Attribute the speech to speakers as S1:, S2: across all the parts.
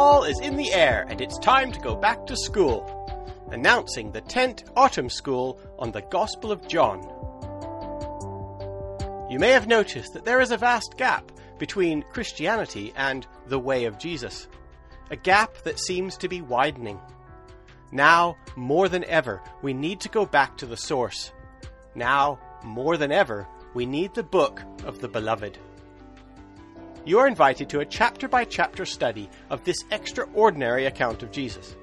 S1: fall is in the air and it's time to go back to school. Announcing the 10th Autumn School on the Gospel of John. You may have noticed that there is a vast gap between Christianity and the way of Jesus. A gap that seems to be widening. Now, more than ever, we need to go back to the source. Now, more than ever, we need the book of the Beloved. You are invited to a chapter by chapter study of this extraordinary account of Jesus,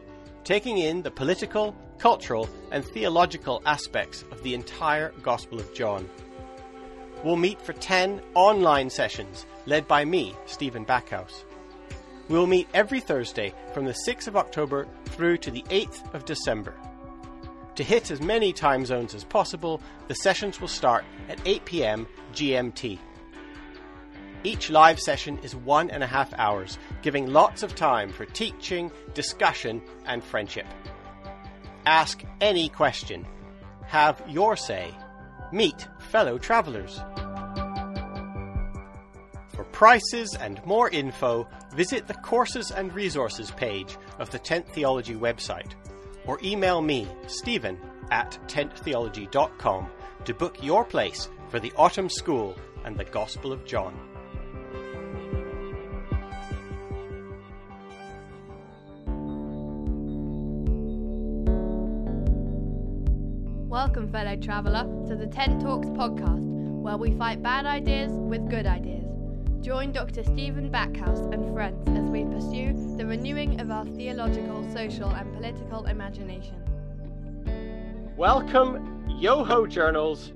S1: taking in the political, cultural, and theological aspects of the entire Gospel of John. We'll meet for 10 online sessions led by me, Stephen Backhouse. We will meet every Thursday from the 6th of October through to the 8th of December. To hit as many time zones as possible, the sessions will start at 8 pm GMT. Each live session is one and a half hours, giving lots of time for teaching, discussion, and friendship. Ask any question. Have your say. Meet fellow travelers. For prices and more info, visit the Courses and Resources page of the Tent Theology website or email me, Stephen, at tenttheology.com to book your place for the Autumn School and the Gospel of John.
S2: Welcome, fellow traveller, to the Tent Talks podcast, where we fight bad ideas with good ideas. Join Dr. Stephen Backhouse and friends as we pursue the renewing of our theological, social, and political imagination.
S1: Welcome, Yoho Journals,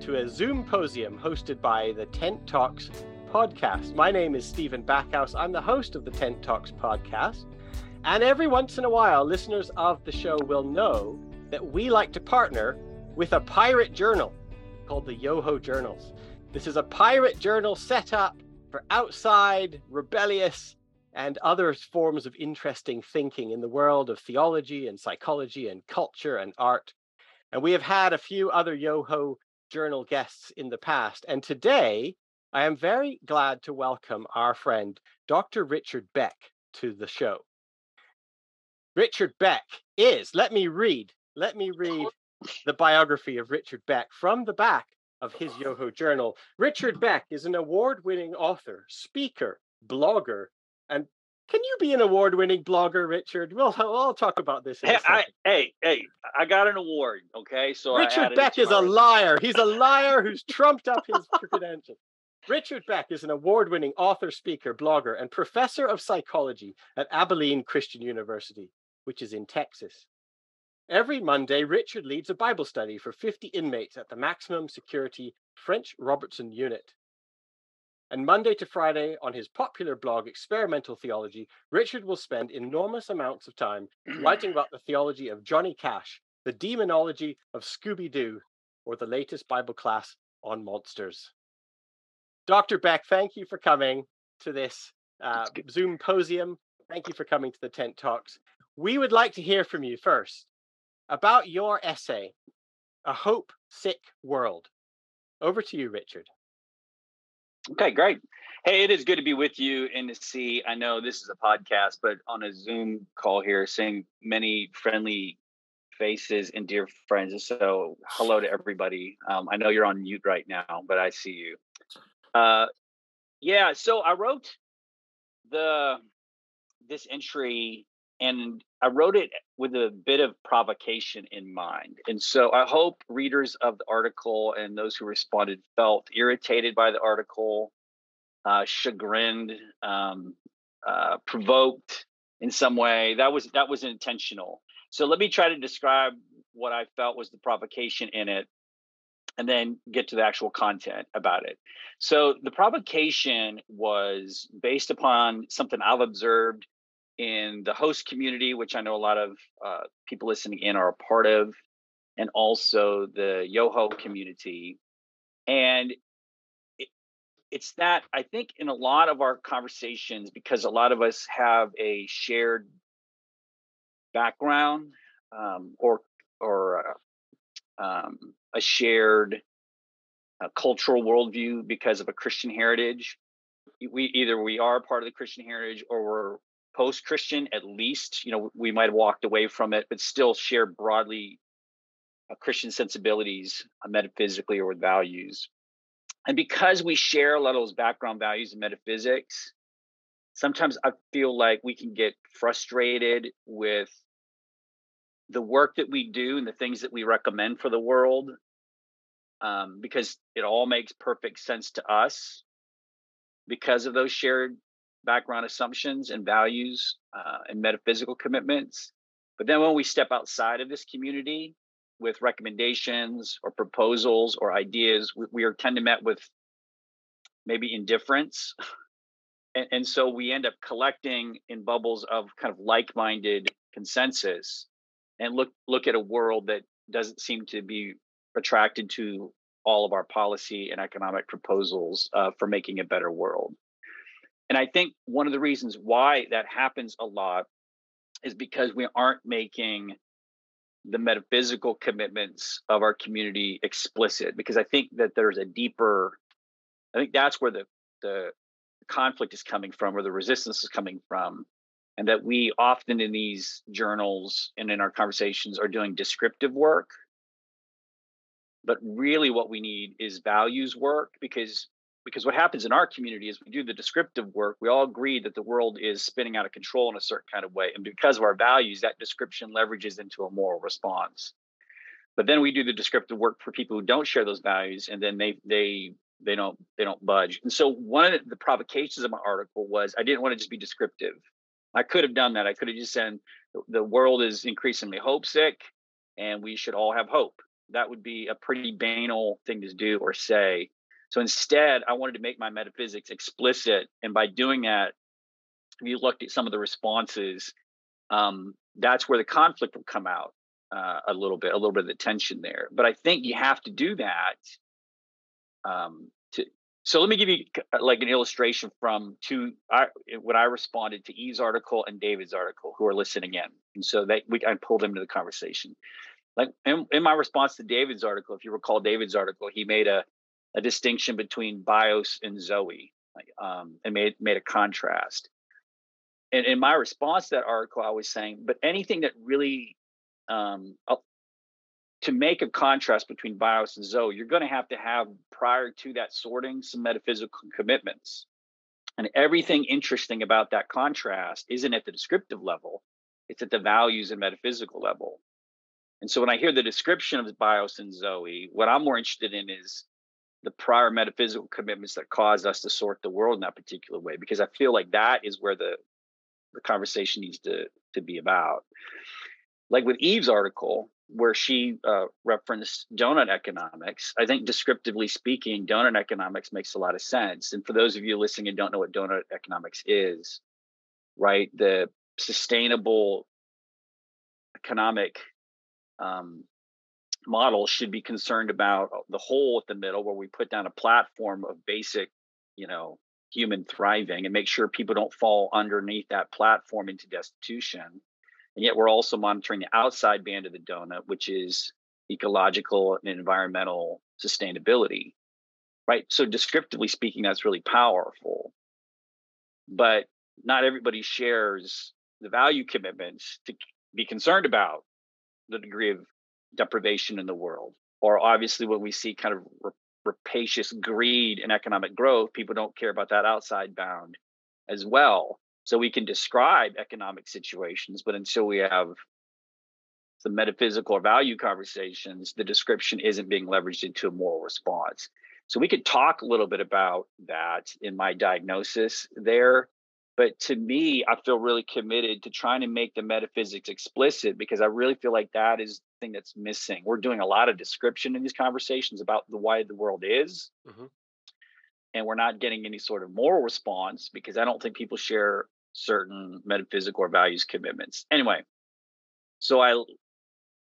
S1: to a Zoom posium hosted by the Tent Talks podcast. My name is Stephen Backhouse. I'm the host of the Tent Talks podcast. And every once in a while, listeners of the show will know that we like to partner with a pirate journal called the Yoho Journals. This is a pirate journal set up for outside, rebellious, and other forms of interesting thinking in the world of theology and psychology and culture and art. And we have had a few other Yoho Journal guests in the past. And today, I am very glad to welcome our friend, Dr. Richard Beck, to the show. Richard Beck is, let me read let me read the biography of Richard Beck from the back of his Yoho journal. Richard Beck is an award winning author, speaker, blogger, and can you be an award winning blogger, Richard? We'll, we'll talk about this.
S3: Hey, I, hey, hey, I got an award. Okay. So
S1: Richard Beck is a liar. He's a liar who's trumped up his credentials. Richard Beck is an award winning author, speaker, blogger, and professor of psychology at Abilene Christian University, which is in Texas. Every Monday, Richard leads a Bible study for 50 inmates at the maximum security French Robertson unit. And Monday to Friday, on his popular blog, Experimental Theology, Richard will spend enormous amounts of time writing about the theology of Johnny Cash, the demonology of Scooby Doo, or the latest Bible class on monsters. Dr. Beck, thank you for coming to this uh, Zoom posium. Thank you for coming to the Tent Talks. We would like to hear from you first about your essay, A Hope Sick World. Over to you, Richard.
S3: Okay, great. Hey, it is good to be with you and to see. I know this is a podcast, but on a Zoom call here, seeing many friendly faces and dear friends. So, hello to everybody. Um, I know you're on mute right now, but I see you. Uh, yeah, so I wrote the this entry and I wrote it with a bit of provocation in mind. And so I hope readers of the article and those who responded felt irritated by the article, uh, chagrined, um, uh, provoked in some way. That was that was intentional. So let me try to describe what I felt was the provocation in it, and then get to the actual content about it. So the provocation was based upon something I've observed in the host community, which I know a lot of uh, people listening in are a part of, and also the Yoho community. And it, it's that I think in a lot of our conversations, because a lot of us have a shared background um, or or uh, um, a shared uh, cultural worldview because of a Christian heritage. We either we are part of the Christian heritage or we're post Christian, at least. You know, we might have walked away from it, but still share broadly uh, Christian sensibilities uh, metaphysically or with values. And because we share a lot of those background values and metaphysics, sometimes I feel like we can get frustrated with the work that we do and the things that we recommend for the world um, because it all makes perfect sense to us because of those shared background assumptions and values uh, and metaphysical commitments. But then when we step outside of this community with recommendations or proposals or ideas, we, we are tend to met with maybe indifference. And, and so we end up collecting in bubbles of kind of like-minded consensus and look look at a world that doesn't seem to be attracted to all of our policy and economic proposals uh, for making a better world. And I think one of the reasons why that happens a lot is because we aren't making the metaphysical commitments of our community explicit. Because I think that there's a deeper, I think that's where the the conflict is coming from, or the resistance is coming from, and that we often in these journals and in our conversations are doing descriptive work but really what we need is values work because because what happens in our community is we do the descriptive work. We all agree that the world is spinning out of control in a certain kind of way and because of our values that description leverages into a moral response. But then we do the descriptive work for people who don't share those values and then they they they don't they don't budge. And so one of the provocations of my article was i didn't want to just be descriptive. I could have done that. I could have just said the world is increasingly hope sick and we should all have hope. That would be a pretty banal thing to do or say. So instead, I wanted to make my metaphysics explicit. And by doing that, if you looked at some of the responses, um, that's where the conflict will come out uh, a little bit, a little bit of the tension there. But I think you have to do that. Um, to, so let me give you uh, like an illustration from two I, what I responded to Eve's article and David's article, who are listening in, and so that we I pulled them into the conversation like in, in my response to David's article, if you recall David's article, he made a, a distinction between bios and Zoe, um, and made made a contrast. And in my response to that article, I was saying, but anything that really um, to make a contrast between bios and Zoe, you're going to have to have prior to that sorting some metaphysical commitments. And everything interesting about that contrast isn't at the descriptive level; it's at the values and metaphysical level. And so when I hear the description of Bios and Zoe, what I'm more interested in is the prior metaphysical commitments that caused us to sort the world in that particular way, because I feel like that is where the the conversation needs to to be about. Like with Eve's article, where she uh, referenced donut economics, I think descriptively speaking, donut economics makes a lot of sense. And for those of you listening and don't know what donut economics is, right, the sustainable economic um, model should be concerned about uh, the hole at the middle where we put down a platform of basic, you know, human thriving and make sure people don't fall underneath that platform into destitution. And yet we're also monitoring the outside band of the donut, which is ecological and environmental sustainability. Right. So descriptively speaking, that's really powerful. But not everybody shares the value commitments to be concerned about the degree of deprivation in the world. Or obviously, when we see kind of rapacious greed and economic growth, people don't care about that outside bound as well. So we can describe economic situations, but until we have some metaphysical or value conversations, the description isn't being leveraged into a moral response. So we could talk a little bit about that in my diagnosis there. But to me, I feel really committed to trying to make the metaphysics explicit because I really feel like that is the thing that's missing. We're doing a lot of description in these conversations about the why the world is. Mm-hmm. And we're not getting any sort of moral response because I don't think people share certain metaphysical or values commitments. Anyway, so I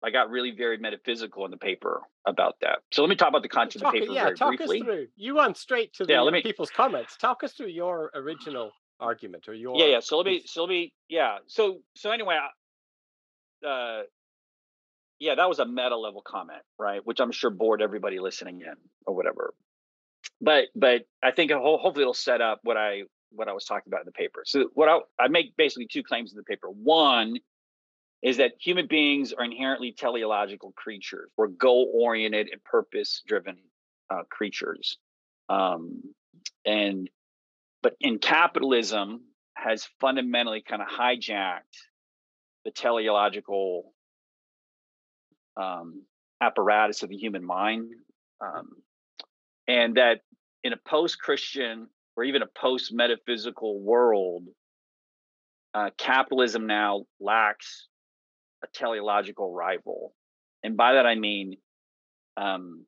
S3: I got really very metaphysical in the paper about that. So let me talk about the content talk, of the paper
S1: yeah,
S3: very
S1: talk
S3: briefly.
S1: Us through. You went straight to the yeah, me, people's comments. Talk us through your original argument or your
S3: yeah yeah so let me so let me yeah so so anyway uh yeah that was a meta level comment right which i'm sure bored everybody listening in or whatever but but i think hopefully it'll set up what i what I was talking about in the paper. So what I, I make basically two claims in the paper. One is that human beings are inherently teleological creatures. We're goal oriented and purpose driven uh, creatures. Um, and but in capitalism has fundamentally kind of hijacked the teleological um, apparatus of the human mind, um, and that in a post-Christian or even a post-metaphysical world, uh, capitalism now lacks a teleological rival, and by that I mean um,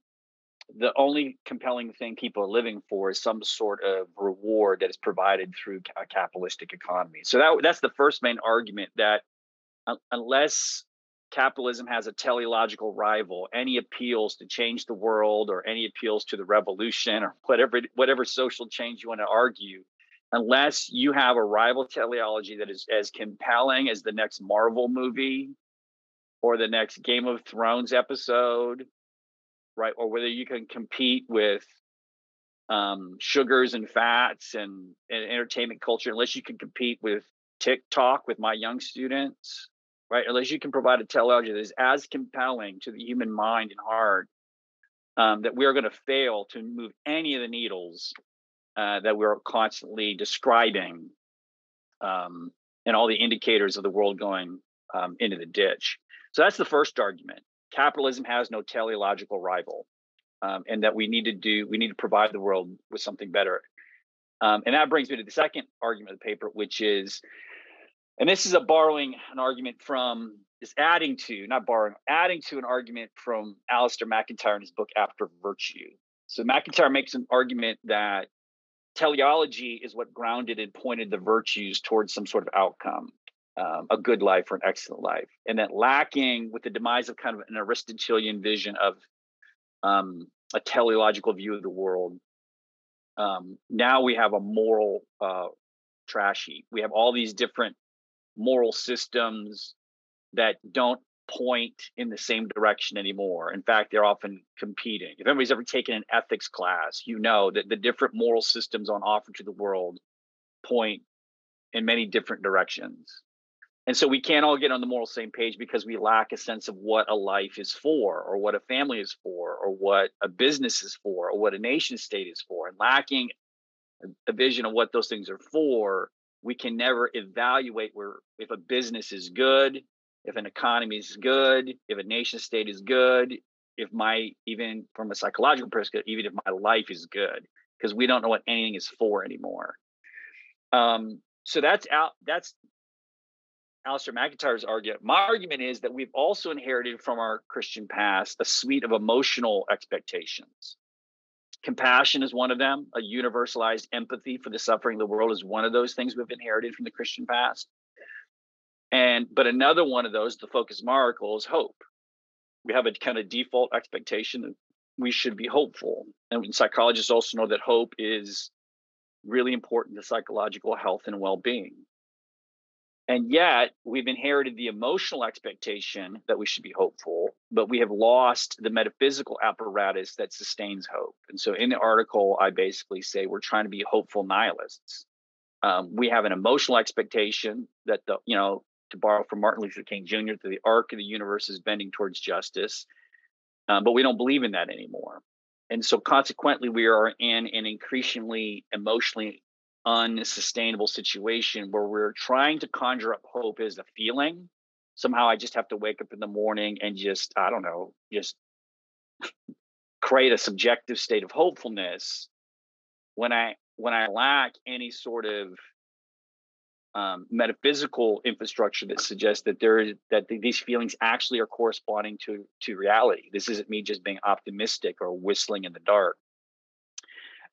S3: the only compelling thing people are living for is some sort of reward that is provided through a capitalistic economy. So that that's the first main argument that uh, unless capitalism has a teleological rival, any appeals to change the world or any appeals to the revolution or whatever whatever social change you want to argue, unless you have a rival teleology that is as compelling as the next Marvel movie or the next Game of Thrones episode right? Or whether you can compete with um, sugars and fats and, and entertainment culture, unless you can compete with TikTok with my young students, right? Unless you can provide a teleology that is as compelling to the human mind and heart um, that we are going to fail to move any of the needles uh, that we're constantly describing um, and all the indicators of the world going um, into the ditch. So that's the first argument capitalism has no teleological rival, um, and that we need to do we need to provide the world with something better. Um, and that brings me to the second argument of the paper, which is, and this is a borrowing an argument from is adding to not borrowing adding to an argument from Alasdair MacIntyre in his book After Virtue. So MacIntyre makes an argument that teleology is what grounded and pointed the virtues towards some sort of outcome um, a good life or an excellent life. And that lacking with the demise of kind of an Aristotelian vision of um, a teleological view of the world, um, now we have a moral uh, trash heap. We have all these different moral systems that don't point in the same direction anymore. In fact, they're often competing. If anybody's ever taken an ethics class, you know that the different moral systems on offer to the world point in many different directions. And so we can't all get on the moral same page because we lack a sense of what a life is for, or what a family is for, or what a business is for, or what a nation state is for. And lacking a vision of what those things are for, we can never evaluate where if a business is good, if an economy is good, if a nation state is good, if my even from a psychological perspective, even if my life is good, because we don't know what anything is for anymore. Um, so that's out. That's Alasdair MacIntyre's argument. My argument is that we've also inherited from our Christian past a suite of emotional expectations. Compassion is one of them. A universalized empathy for the suffering of the world is one of those things we've inherited from the Christian past. And but another one of those, the focus article, is hope. We have a kind of default expectation that we should be hopeful. And psychologists also know that hope is really important to psychological health and well-being. And yet, we've inherited the emotional expectation that we should be hopeful, but we have lost the metaphysical apparatus that sustains hope. And so, in the article, I basically say we're trying to be hopeful nihilists. Um, we have an emotional expectation that the, you know, to borrow from Martin Luther King Jr., that the arc of the universe is bending towards justice, um, but we don't believe in that anymore. And so, consequently, we are in an increasingly emotionally unsustainable situation where we're trying to conjure up hope as a feeling. Somehow I just have to wake up in the morning and just, I don't know, just create a subjective state of hopefulness when I when I lack any sort of um, metaphysical infrastructure that suggests that there is that these feelings actually are corresponding to to reality. This isn't me just being optimistic or whistling in the dark.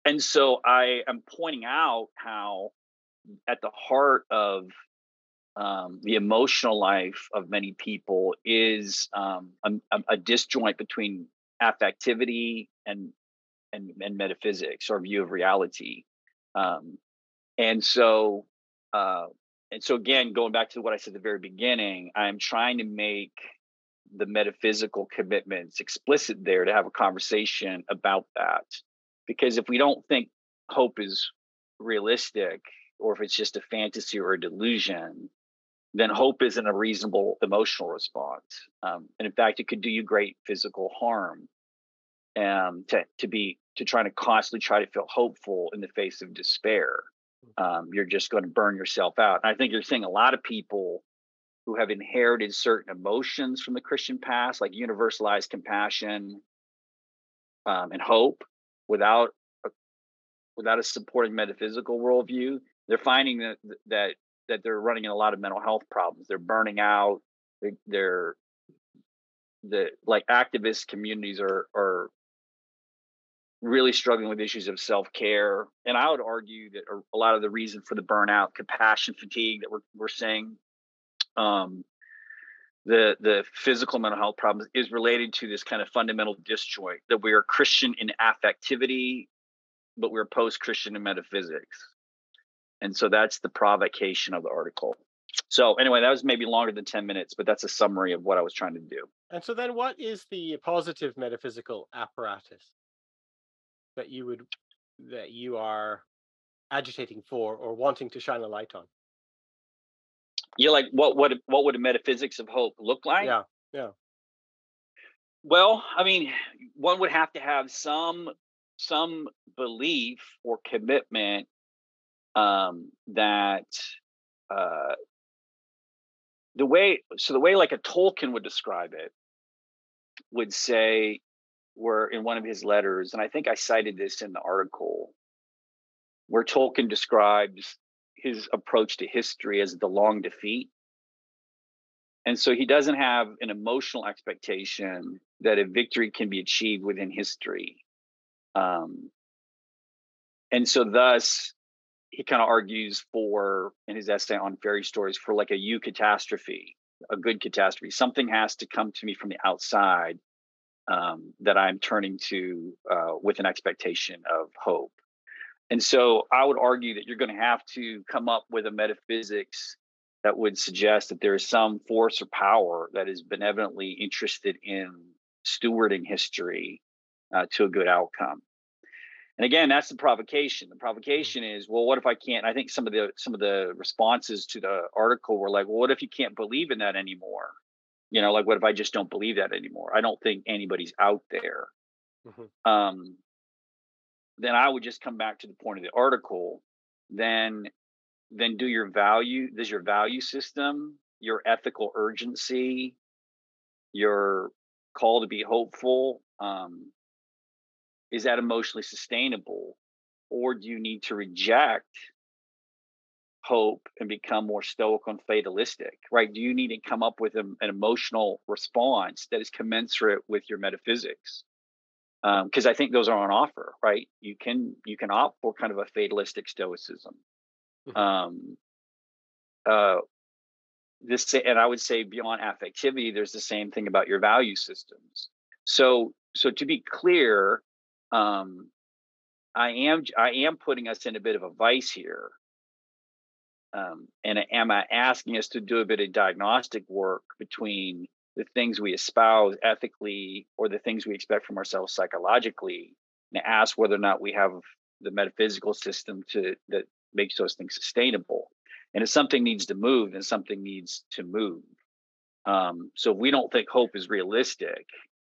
S3: And so I am pointing out how, at the heart of um, the emotional life of many people is um, a, a, disjoint between affectivity and, and, and metaphysics or view of reality. Um, and so, uh, and so again, going back to what I said at the very beginning, I'm trying to make the metaphysical commitments explicit there to have a conversation about that because if we don't think hope is realistic or if it's just a fantasy or a delusion, then hope isn't a reasonable emotional response. Um, and in fact, it could do you great physical harm um, to, to be to try to constantly try to feel hopeful in the face of despair. Um, you're just going to burn yourself out. And I think you're seeing a lot of people who have inherited certain emotions from the Christian past, like universalized compassion um, and hope, without a, without a supporting metaphysical worldview. They're finding that that that they're running in a lot of mental health problems. They're burning out. They're, they're the like activist communities are are really struggling with issues of self-care and i would argue that a lot of the reason for the burnout compassion fatigue that we're, we're seeing um, the the physical mental health problems is related to this kind of fundamental disjoint that we are christian in affectivity but we're post-christian in metaphysics. And so that's the provocation of the article. So anyway that was maybe longer than 10 minutes but that's a summary of what i was trying to do.
S1: And so then what is the positive metaphysical apparatus that you would that you are agitating for or wanting to shine a light on
S3: yeah like what what what would a metaphysics of hope look like?
S1: Yeah yeah.
S3: Well i mean one would have to have some some belief or commitment um that uh the way so the way like a tolkien would describe it would say were in one of his letters, and I think I cited this in the article, where Tolkien describes his approach to history as the long defeat. And so he doesn't have an emotional expectation that a victory can be achieved within history. Um, and so, thus, he kind of argues for, in his essay on fairy stories, for like a you eucatastrophe, a good catastrophe. Something has to come to me from the outside um, that I'm turning to uh, with an expectation of hope. And so I would argue that you're going to have to come up with a metaphysics that would suggest that there is some force or power that is benevolently interested in stewarding history uh, to a good outcome. And again, that's the provocation. The hmm. provocation is, well, what if I can't? I think some of the some of the responses to the article were like, well, what if you can't believe in that anymore? you know like what if i just don't believe that anymore i don't think anybody's out there mm-hmm. um, then i would just come back to the point of the article then then do your value does your value system your ethical urgency your call to be hopeful um, is that emotionally sustainable or do you need to reject hope and become more stoical and fatalistic, right? Do you need to come up with a, an emotional response that is commensurate with your metaphysics? Because um, I think those are on offer, right? You can you can opt for kind of a fatalistic stoicism. Mm-hmm. Um, uh, this and I would say beyond affectivity, there's the same thing about your value systems. So so to be clear, um, I am I am putting us in a bit of a vice here um, and am I asking us to do a bit of diagnostic work between the things we espouse ethically or the things we expect from ourselves psychologically, and ask whether or not we have the metaphysical system to that makes those things sustainable. And if something needs to move, then something needs to move. Um, so if we don't think hope is realistic,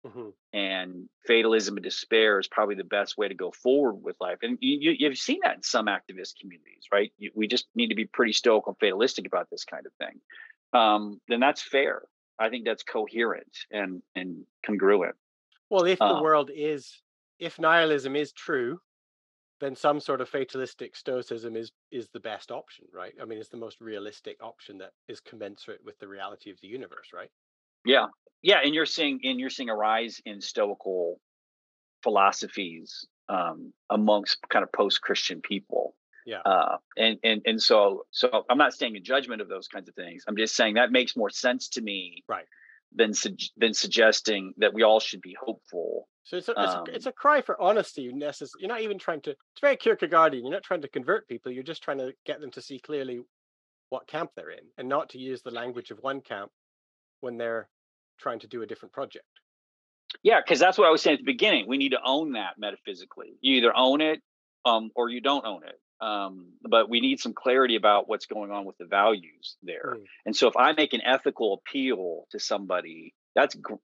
S3: Mm-hmm. And fatalism and despair is probably the best way to go forward with life. And you, you, have seen that in some activist communities, right? You, we just need to be pretty stoical and fatalistic about this kind of thing. Um, then that's fair. I think that's coherent and, and congruent.
S1: Well, if the uh, world is, if nihilism is true, then some sort of fatalistic stoicism is is the best option, right? I mean, it's the most realistic option that is commensurate with the reality of the universe, right?
S3: Yeah, yeah, and you're seeing and you're seeing a rise in stoical philosophies um, amongst kind of post-Christian people.
S1: Yeah.
S3: Uh, and and and so so I'm not saying a judgment of those kinds of things. I'm just saying that makes more sense to me.
S1: Right.
S3: Than than suggesting that we all should be hopeful.
S1: So it's a, it's, um, a, it's a cry for honesty. You're not even trying to. It's very Kierkegaardian. You're not trying to convert people. You're just trying to get them to see clearly what camp they're in, and not to use the language of one camp when they're trying to do a different project.
S3: Yeah, because that's what I was saying at the beginning. We need to own that metaphysically. You either own it um, or you don't own it. Um, but we need some clarity about what's going on with the values there.
S1: Mm.
S3: And so if I make an ethical appeal to somebody, that's gr-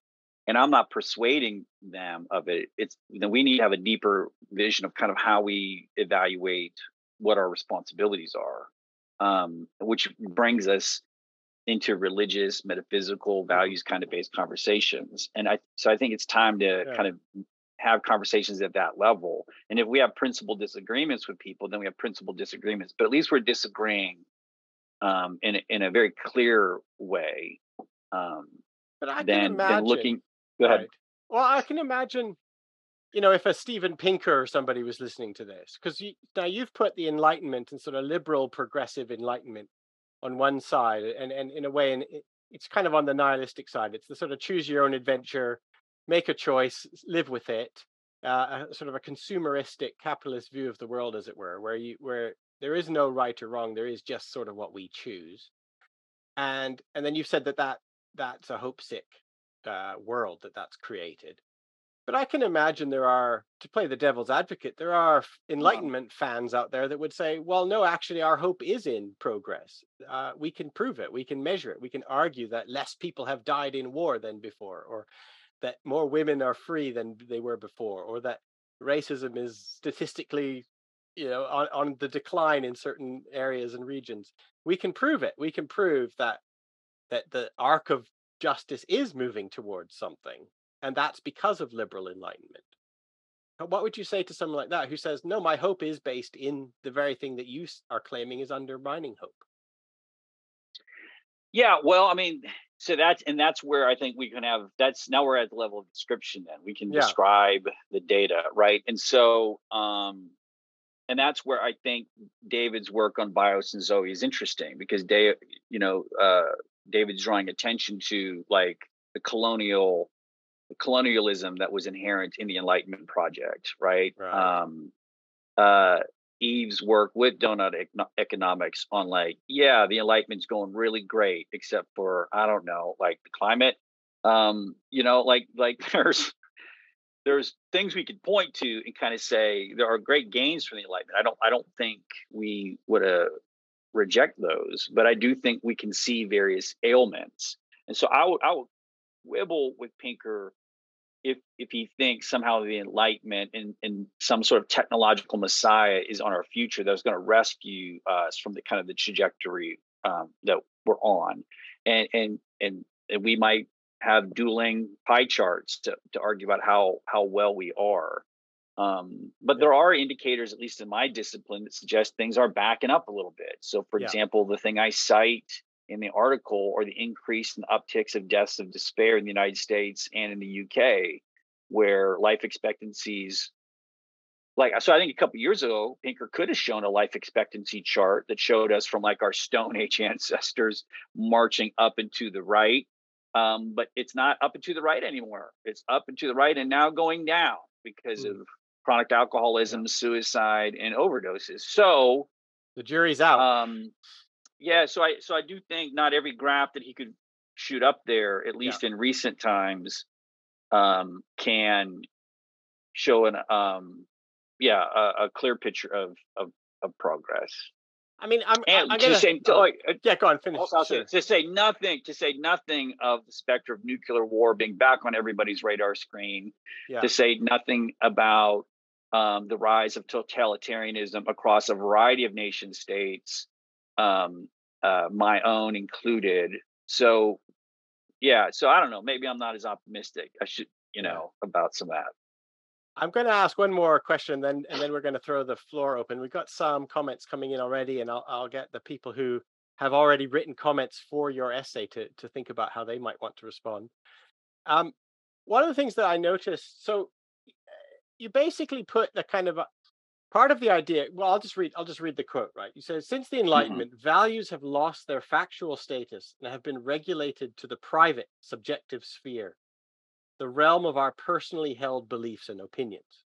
S3: and I'm not persuading them of it. It's then we need to have a deeper vision of kind of how we evaluate what our responsibilities are, um, which brings us into religious, metaphysical,
S1: Mhm.
S3: values kind of based conversations. And I so I think it's time to
S1: Yeah.
S3: kind of have conversations at that level. And if we have principal disagreements with people, then we have principal disagreements. But at least we're disagreeing um, in a, in a very clear way. Um,
S1: But I can imagine.
S3: looking. Go ahead.
S1: Right. Well, I can imagine, you know, if a Steven Pinker or somebody was listening to this, because you, now you've put the Enlightenment and sort of liberal, progressive Enlightenment on one side, and and in a way, and it, it's kind of on the nihilistic side. It's the sort of choose your own adventure, make a choice, live with it. Uh, a, sort of a consumeristic capitalist view of the world, as it were, where you where there is no right or wrong, there is just sort of what we choose. And and then you've said that that that's a hope sick uh, world that that's created. But I can imagine there are, to play the devil's advocate, there are Enlightenment fans out there that would say, well, no, actually, our hope is in progress. Uh, we can prove it, we can measure it, we can argue that less people have died in war than before, or that more women are free than they were before, or that racism is statistically you know on, on the decline in certain areas and regions. We can prove it. We can prove that that the arc of justice is moving towards something and that's because of liberal enlightenment. What would you say to someone like that who says no my hope is based in the very thing that you are claiming is undermining hope?
S3: Yeah, well, I mean, so that's and that's where I think we can have that's now we're at the level of description then. We can
S1: Yeah.
S3: describe the data, right? And so um and that's where I think David's work on Bios and Zoe is interesting because they you know, uh David's drawing attention to like the colonial the colonialism that was inherent in the Enlightenment project, right?
S1: Right.
S3: Um uh Eve's work with donut econ- economics on like, yeah, the enlightenment's going really great, except for I don't know, like the climate. Um, you know, like like there's there's things we could point to and kind of say there are great gains from the enlightenment. I don't I don't think we would uh, reject those, but I do think we can see various ailments. And so I would I would quibble with Pinker if if he thinks somehow the enlightenment and, and some sort of technological messiah is on our future that's going to rescue us from the kind of the trajectory um, that we're on and and and and we might have dueling pie charts to, to argue about how how well we are um, but
S1: Yeah.
S3: there are indicators at least in my discipline that suggest things are backing up a little bit so for
S1: Yeah.
S3: example the thing i cite in the article or the increase in upticks of deaths of despair in the United States and in the UK, where life expectancies, like so, I think a couple years ago, Pinker could have shown a life expectancy chart that showed us from like our Stone Age ancestors marching up and to the right. Um, but it's not up and to the right anymore. It's up and to the right and now going down because
S1: Mm.
S3: of chronic alcoholism, suicide, and overdoses. So
S1: the jury's out
S3: um, yeah, so I so I do think not every graph that he could shoot up there, at least in recent times, um, can show an um, yeah a, a clear picture of of, of progress.
S1: i mean i'm,
S3: And
S1: I'm
S3: to
S1: gonna,
S3: say to,
S1: oh,
S3: like, uh,
S1: yeah go on finish
S3: say-
S1: Sure.
S3: to say nothing to say nothing of the specter of nuclear war being back on everybody's radar screen.
S1: yeah
S3: To say nothing about um, the rise of totalitarianism across a variety of nation states, um, uh, my own included. So, yeah. So I don't know. Maybe I'm not as optimistic. I should, you know, about some of that.
S1: I'm going to ask one more question, then and then we're going to throw the floor open. We've got some comments coming in already, and I'll I'll get the people who have already written comments for your essay to to think about how they might want to respond. Um, one of the things that I noticed, so you basically put the kind of a, part of the idea. Well, I'll just read. I'll just read the quote. Right, you said, "Since the mm-hmm. Enlightenment, values have lost their factual status and have been regulated to the private, subjective sphere." the realm of our personally held beliefs and opinions.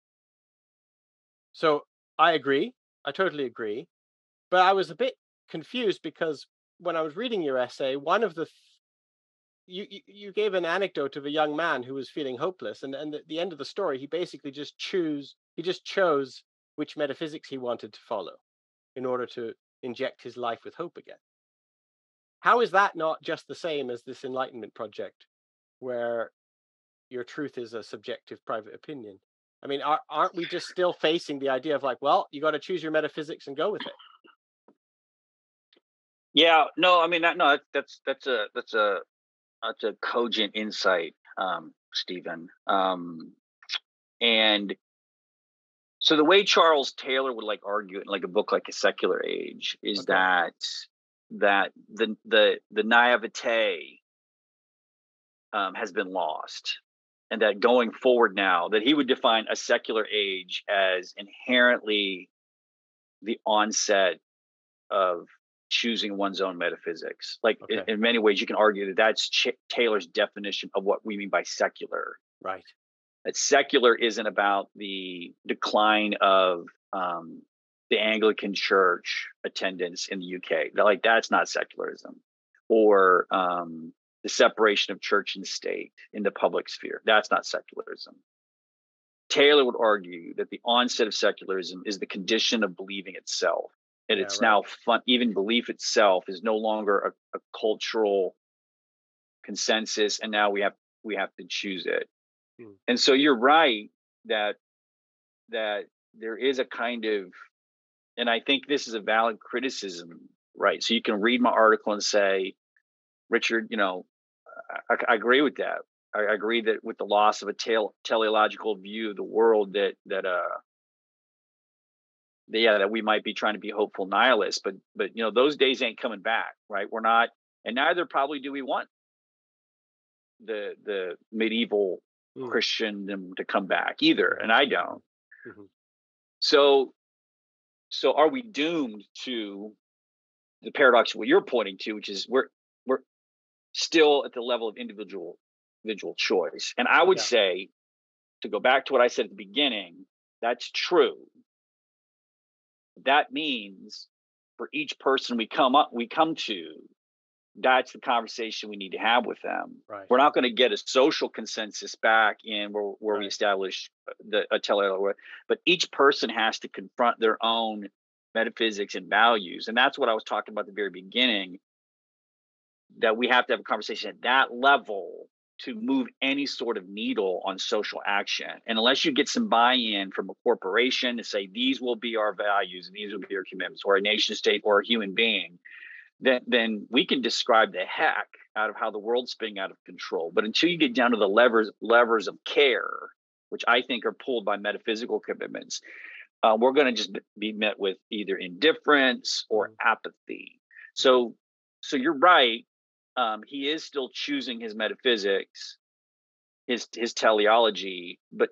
S1: So I agree. I totally agree. But I was a bit confused because when I was reading your essay, one of the th- you, you you gave an anecdote of a young man who was feeling hopeless, and and at the end of the story, he basically just choose he just chose which metaphysics he wanted to follow. in order to inject his life with hope again. How is that not just the same as this Enlightenment project, where your truth is a subjective private opinion? I mean, are, aren't we just still facing the idea of like, well, you got to choose your metaphysics and go with it?
S3: Yeah, no, I mean, that, no, that's that's a that's a that's a cogent insight, um, Stephen. Um, and so the way Charles Taylor would like argue it in like a book like a secular age is okay. that that the the the naivete um, has been lost and that going forward now that he would define a secular age as inherently the onset of choosing one's own metaphysics like okay. in, in, many ways you can argue that that's Ch- taylor's definition of what we mean by secular
S1: right
S3: that secular isn't about the decline of um, the anglican church attendance in the uk like that's not secularism or um, the separation of church and state in the public sphere. That's not secularism. Taylor would argue that the onset of secularism is the condition of believing itself. And yeah, it's right. now fun, even belief itself is no longer a, a, cultural consensus, and now we have we have to choose it. Hmm. And so you're right that that there is a kind of, and I think this is a valid criticism, right? So you can read my article and say, Richard, you know, I, I agree with that. I, I, agree that with the loss of a tel- teleological view of the world, that that uh, yeah, that we might be trying to be hopeful nihilists, but but you know those days ain't coming back, right? We're not, and neither probably do we want the the medieval mm. Christendom to come back either, and I don't. Mm-hmm. So, so are we doomed to the paradox of what you're pointing to, which is we're we're still at the level of individual individual choice. And I would yeah. say, to go back to what I said at the beginning, that's true. That means for each person we come up we come to, that's the conversation we need to have with them.
S1: Right.
S3: We're not going to get a social consensus back in where, where right. we establish uh, the a teleology, but each person has to confront their own metaphysics and values. And that's what I was talking about at the very beginning that we have to have a conversation at that level to move any sort of needle on social action. And unless you get some buy in from a corporation to say these will be our values and these will be our commitments, or a nation state or a human being, then, then we can describe the heck out of how the world's spinning out of control. But until you get down to the levers, levers of care, which I think are pulled by metaphysical commitments, uh, we're going to just be met with either indifference or mm. apathy. So, so you're right um, he is still choosing his metaphysics, his his teleology, but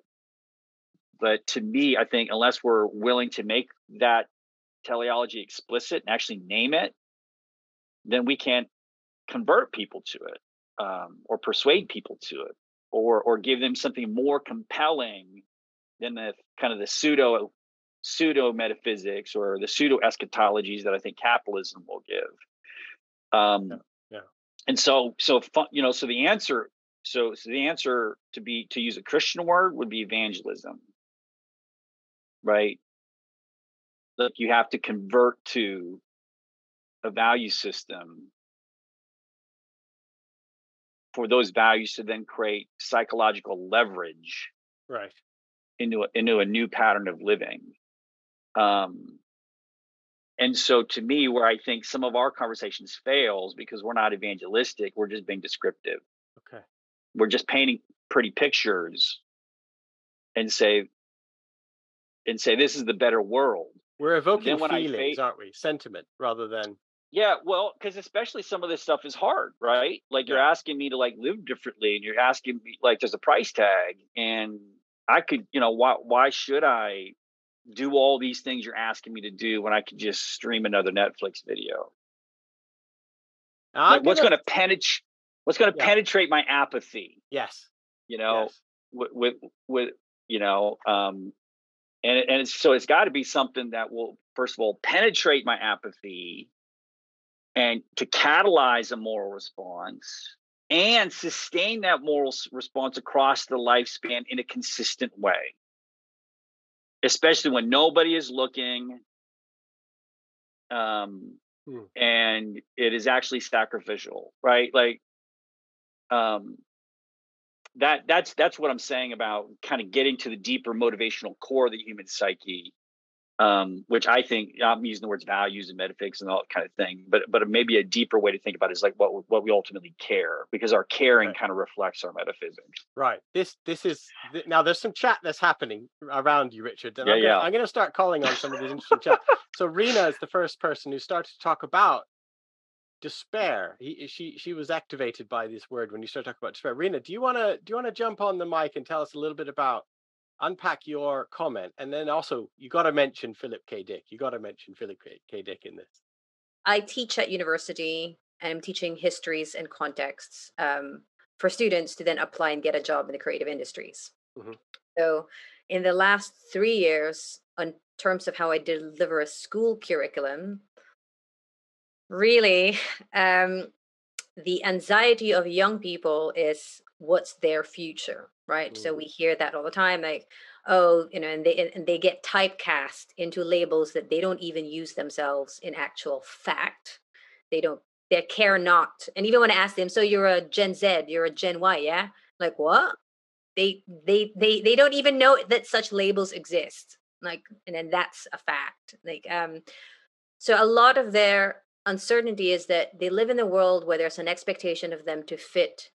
S3: but to me, I think unless we're willing to make that teleology explicit and actually name it, then we can't convert people to it um, or persuade people to it or or give them something more compelling than the kind of the pseudo pseudo metaphysics or the pseudo eschatologies that I think capitalism will give. Um, yeah. and so so you know so the answer so, so the answer to be to use a christian word would be evangelism. Right? Like you have to convert to a value system for those values to then create psychological leverage
S1: right.
S3: into a, into a new pattern of living. Um and so to me where i think some of our conversations fails because we're not evangelistic we're just being descriptive.
S1: Okay.
S3: We're just painting pretty pictures and say and say this is the better world.
S1: We're evoking feelings fa- aren't we? Sentiment rather than
S3: yeah well because especially some of this stuff is hard right like you're asking me to like live differently and you're asking me like there's a price tag and i could you know why why should i do all these things you're asking me to do when I could just stream another Netflix video? Like, what's going to penetrate? What's going to yeah. penetrate my apathy?
S1: Yes,
S3: you know, yes. with, with with you know, um, and and it's, so it's got to be something that will first of all penetrate my apathy, and to catalyze a moral response and sustain that moral response across the lifespan in a consistent way especially when nobody is looking um, mm. and it is actually sacrificial, right? Like, um, that that's that's what I'm saying about kind of getting to the deeper motivational core of the human psyche um, which I think I'm using the words values and metaphysics and all that kind of thing, but but maybe a deeper way to think about it is like what what we ultimately care because our caring right. kind of reflects our metaphysics.
S1: Right. This this is now there's some chat that's happening around you, Richard. And
S3: yeah,
S1: I'm
S3: gonna,
S1: yeah. I'm going to start calling on some of these interesting chat. So Rena is the first person who started to talk about despair. He she she was activated by this word when you start talking about despair. Rena, do you want to do you want to jump on the mic and tell us a little bit about unpack your comment, and then also you got to mention Philip K. Dick. You got to mention Philip K. Dick in this.
S4: I teach at university, and I'm teaching histories and contexts um, for students to then apply and get a job in the creative industries. Mm-hmm. So, in the last three years, in terms of how I deliver a school curriculum, really, um, the anxiety of young people is what's their future right? Mm. so we hear that all the time like oh you know and they and they get typecast into labels that they don't even use themselves in actual fact. They don't they care not and even when i ask them so you're a gen z you're a gen y yeah? Like what? They they they they don't even know that such labels exist like and then that's a fact like um so a lot of their uncertainty is that they live in a world where there's an expectation of them to fit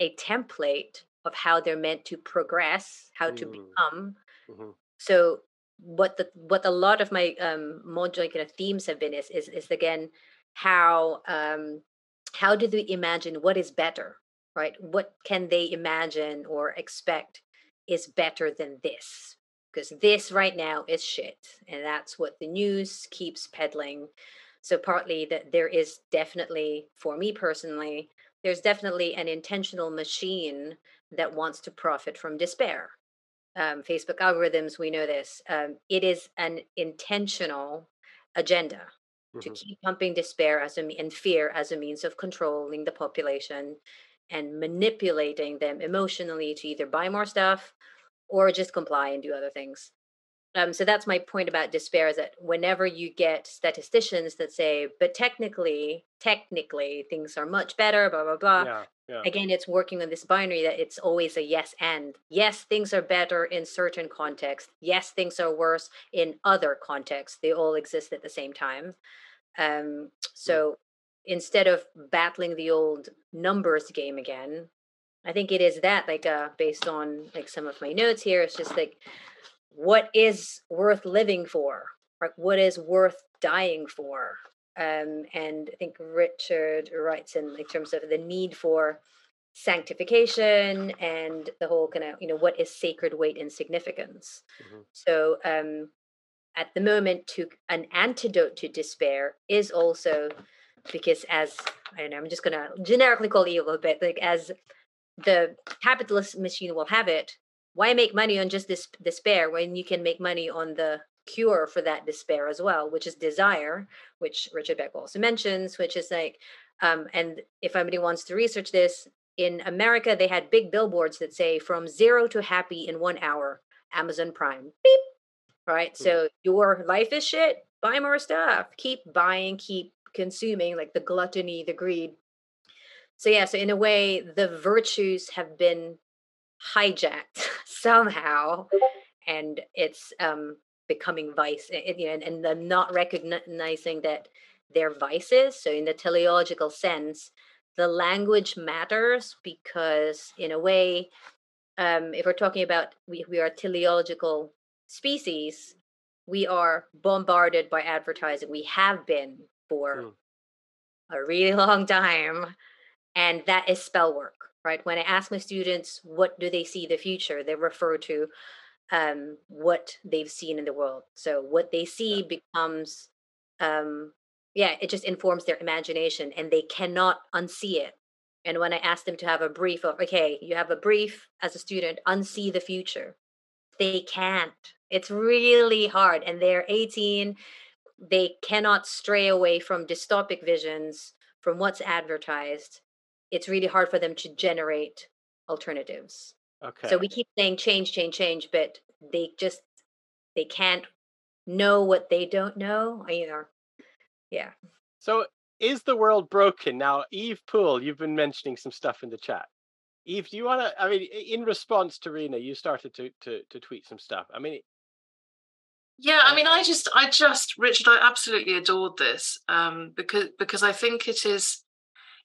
S4: a template of how they're meant to progress, how to mm. become. Mm-hmm. So what the what a lot of my um modular kind of themes have been is is is again how um how do they imagine what is better, right? What can they imagine or expect is better than this? Because this right now is shit. And that's what the news keeps peddling. So partly that there is definitely, for me personally, there's definitely an intentional machine that wants to profit from despair. Um, Facebook algorithms, we know this. Um, it is an intentional agenda mm-hmm. to keep pumping despair as a and fear as a means of controlling the population and manipulating them emotionally to either buy more stuff or just comply and do other things. Um, so that's my point about despair is that whenever you get statisticians that say, but technically, technically things are much better, blah, blah, blah. Yeah, yeah. Again, it's working on this binary that it's always a yes and. Yes, things are better in certain contexts. Yes, things are worse in other contexts. They all exist at the same time. Um, so instead of battling the old numbers game again, I think it is that, like, uh, based on like some of my notes here, it's just like what is worth living for right what is worth dying for um, and i think richard writes in, in terms of the need for sanctification and the whole kind of you know what is sacred weight and significance mm-hmm. so um at the moment to an antidote to despair is also because as i don't know i'm just gonna generically call it a little bit like as the capitalist machine will have it why make money on just this despair when you can make money on the cure for that despair as well, which is desire, which Richard Beck also mentions, which is like, um, and if anybody wants to research this, in America, they had big billboards that say from zero to happy in one hour, Amazon Prime. Beep. Right. Mm-hmm. So your life is shit. Buy more stuff. Keep buying, keep consuming, like the gluttony, the greed. So yeah, so in a way, the virtues have been hijacked somehow and it's um becoming vice it, you know, and, and them not recognizing that they're vices so in the teleological sense the language matters because in a way um if we're talking about we, we are teleological species we are bombarded by advertising we have been for mm. a really long time and that is spell work right? When I ask my students what do they see the future, they refer to um, what they've seen in the world. So what they see yeah. becomes, um, yeah, it just informs their imagination, and they cannot unsee it. And when I ask them to have a brief of, okay, you have a brief as a student, unsee the future, they can't. It's really hard, and they're 18. They cannot stray away from dystopic visions, from what's advertised it's really hard for them to generate alternatives. Okay. So we keep saying change, change, change, but they just they can't know what they don't know. either. yeah.
S1: So is the world broken now? Eve Poole, you've been mentioning some stuff in the chat. Eve, do you want to? I mean, in response to Rena, you started to to to tweet some stuff. I mean,
S5: yeah, I mean, I just, I just, Richard, I absolutely adored this um, because because I think it is,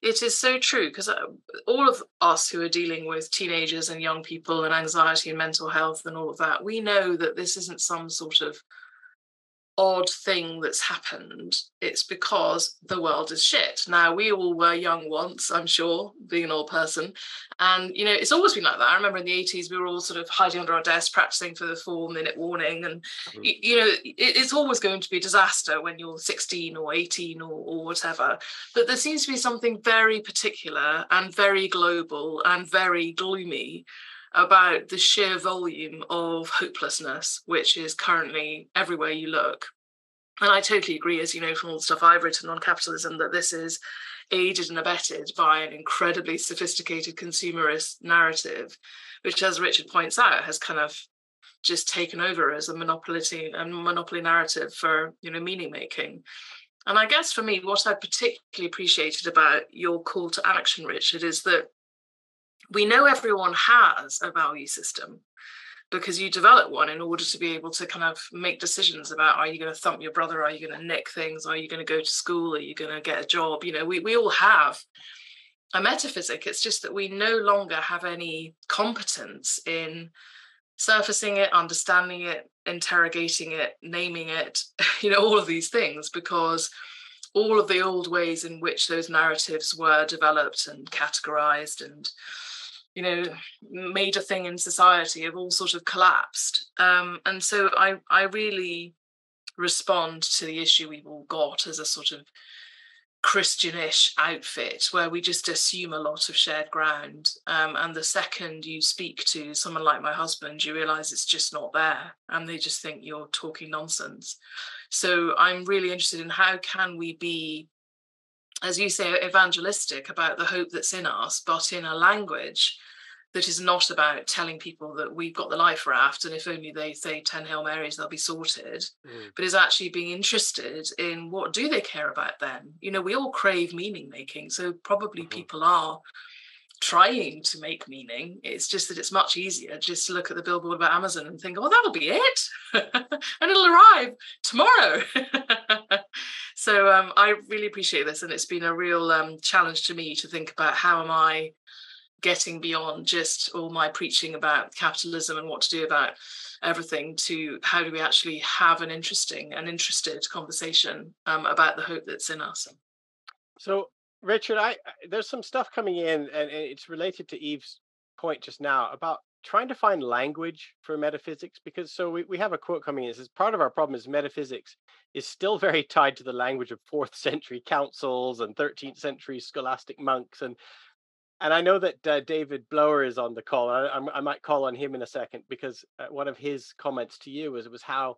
S5: it is so true because uh, all of us who are dealing with teenagers and young people and anxiety and mental health and all of that, we know that this isn't some sort of odd thing that's happened. It's because the world is shit. Now, we all were young once, I'm sure, being an old person. And, you know, it's always been like that. I remember in the 80s, we were all sort of hiding under our desks, practicing for the four minute warning. And, mm-hmm. you know, it, it's always going to be a disaster when you're 16 or 18 or, or whatever. But there seems to be something very particular and very global and very gloomy about the sheer volume of hopelessness which is currently everywhere you look. And I totally agree, as you know from all the stuff I've written on capitalism, that this is aided and abetted by an incredibly sophisticated consumerist narrative, which, as Richard points out, has kind of just taken over as a monopoly a monopoly narrative for you know meaning making. And I guess for me, what I particularly appreciated about your call to action, Richard, is that we know everyone has a value system because you develop one in order to be able to kind of make decisions about are you going to thump your brother? Are you going to nick things? Are you going to go to school? Are you going to get a job? You know we, we all have a metaphysic. It's just that we no longer have any competence in surfacing it understanding it interrogating it naming it you know all of these things because all of the old ways in which those narratives were developed and categorized and you know a thing in society have all sort of collapsed. Um, and so i i really respond to the issue we've all got as a sort of christianish outfit where we just assume a lot of shared ground. Um, and the second you speak to someone like my husband you realize it's just not there and they just think you're talking nonsense. So i'm really interested in how can we be as you say, evangelistic about the hope that's in us, but in a language that is not about telling people that we've got the life raft and if only they say 10 hail marys they'll be sorted. Mm. but is actually being interested in what do they care about then? You know we all crave meaning making so probably mm-hmm. people are trying to make meaning. It's just that it's much easier just to look at the billboard about amazon and think oh that'll be it. And it'll arrive tomorrow. So um, i really appreciate this and it's been a real um, challenge to me to think about how am i getting beyond just all my preaching about capitalism and what to do about everything to how do we actually have an interesting and interested conversation um, about the hope that's in us.
S1: So richard i there's some stuff coming in and it's related to eve's point just now about trying to find language for metaphysics because so we, we have a quote coming in it says part of our problem is metaphysics is still very tied to the language of fourth century councils and 13th century scholastic monks and and I know that uh, David Blower is on the call. I, I, might call on him in a second because uh, one of his comments to you was was how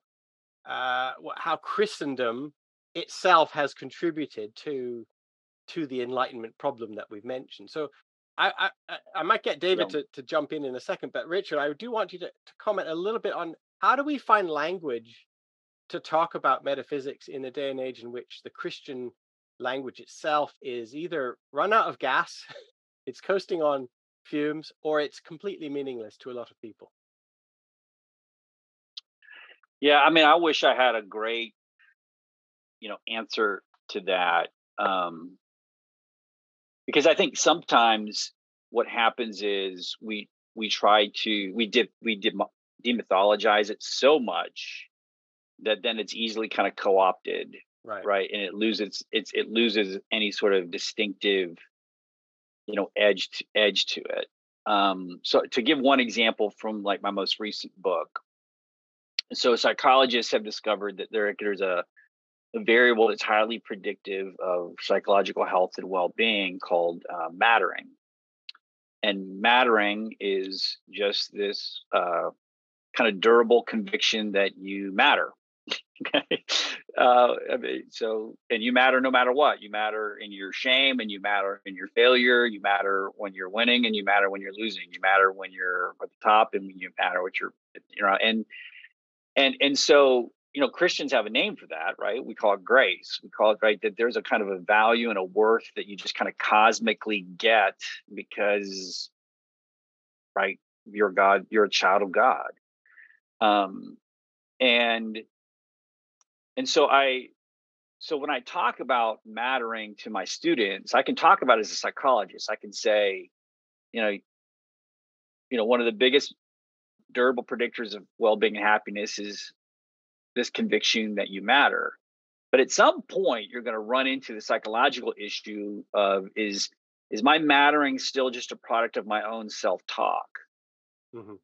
S1: uh, how Christendom itself has contributed to to the Enlightenment problem that we've mentioned. So I I, I might get David yeah. to, to jump in in a second, but Richard, I do want you to, to comment a little bit on how do we find language to talk about metaphysics in a day and age in which the Christian language itself is either run out of gas it's coasting on fumes or it's completely meaningless to a lot of people.
S3: Yeah i mean i wish i had a great you know answer to that um because i think sometimes what happens is we we try to we did we did demythologize it so much that then it's easily kind of co-opted
S1: right.
S3: right and it loses it's it loses any sort of distinctive you know edge to, edge to it. Um, so to give one example from like my most recent book so psychologists have discovered that there, there's a, a variable that's highly predictive of psychological health and well-being called uh, mattering. And mattering is just this uh, kind of durable conviction that you matter okay. Uh, I mean, so, and you matter no matter what. You matter in your shame, and you matter in your failure. You matter when you're winning, and you matter when you're losing. You matter when you're at the top, and you matter what you're, you know, and and and so you know Christians have a name for that, right? We call it grace. We call it right that there's a kind of a value and a worth that you just kind of cosmically get because, right, you're God, you're a child of God, um, and and so I so when I talk about mattering to my students, I can talk about it as a psychologist. I can say, you know, you know, one of the biggest durable predictors of well-being and happiness is this conviction that you matter. But at some point, you're going to run into the psychological issue of is is my mattering still just a product of my own self-talk? Mm-hmm.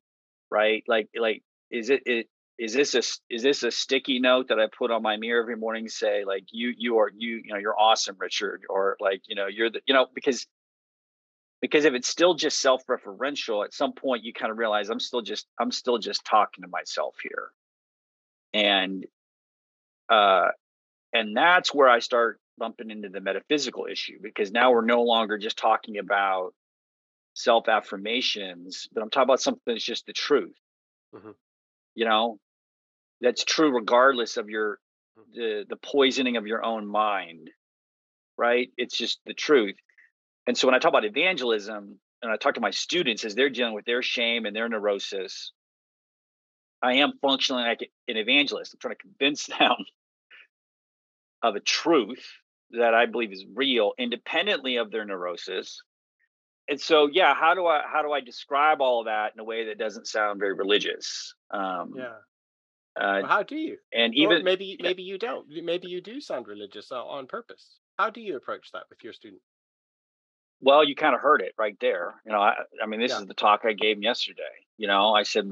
S3: Right? Like like is it, it is this a is this a sticky note that I put on my mirror every morning? Say like you you are you you know you're awesome, Richard, or like you know you're the you know because because if it's still just self-referential, at some point you kind of realize I'm still just I'm still just talking to myself here, and uh, and that's where I start bumping into the metaphysical issue because now we're no longer just talking about self affirmations, but I'm talking about something that's just the truth. Mm-hmm you know that's true regardless of your mm. the the poisoning of your own mind right? It's just the truth. And so when i talk about evangelism and i talk to my students as they're dealing with their shame and their neurosis i am functioning like an evangelist. I'm trying to convince them of a truth that i believe is real independently of their neurosis and so yeah how do i how do i describe all that in a way that doesn't sound very religious?
S1: Um yeah. uh, well, how do you?
S3: and even
S1: or maybe maybe you don't. Maybe you do sound religious on purpose. How do you approach that with your student?
S3: Well you kind of heard it right there you know i, I mean this yeah. is the talk i gave yesterday you know? I said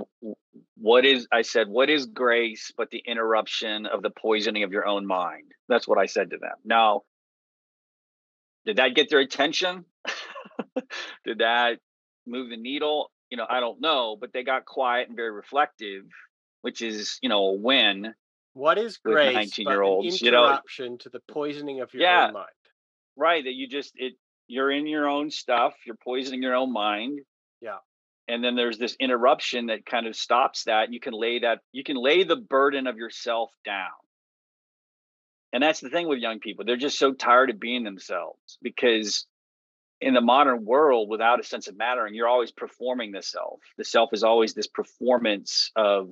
S3: what is i said what is grace but the interruption of the poisoning of your own mind? That's what i said to them. Now did that get their attention Did that move the needle? You know, I don't know, but they got quiet and very reflective, which is, you know, a win.
S1: What is grace? Nineteen year olds, you know, to the poisoning of your yeah, own mind.
S3: Right. That you just it you're in your own stuff. You're poisoning your own mind.
S1: Yeah.
S3: And then there's this interruption that kind of stops that. You can lay that. You can lay the burden of yourself down. And that's the thing with young people. They're just so tired of being themselves because in the modern world without a sense of mattering you're always performing the self. The self is always this performance of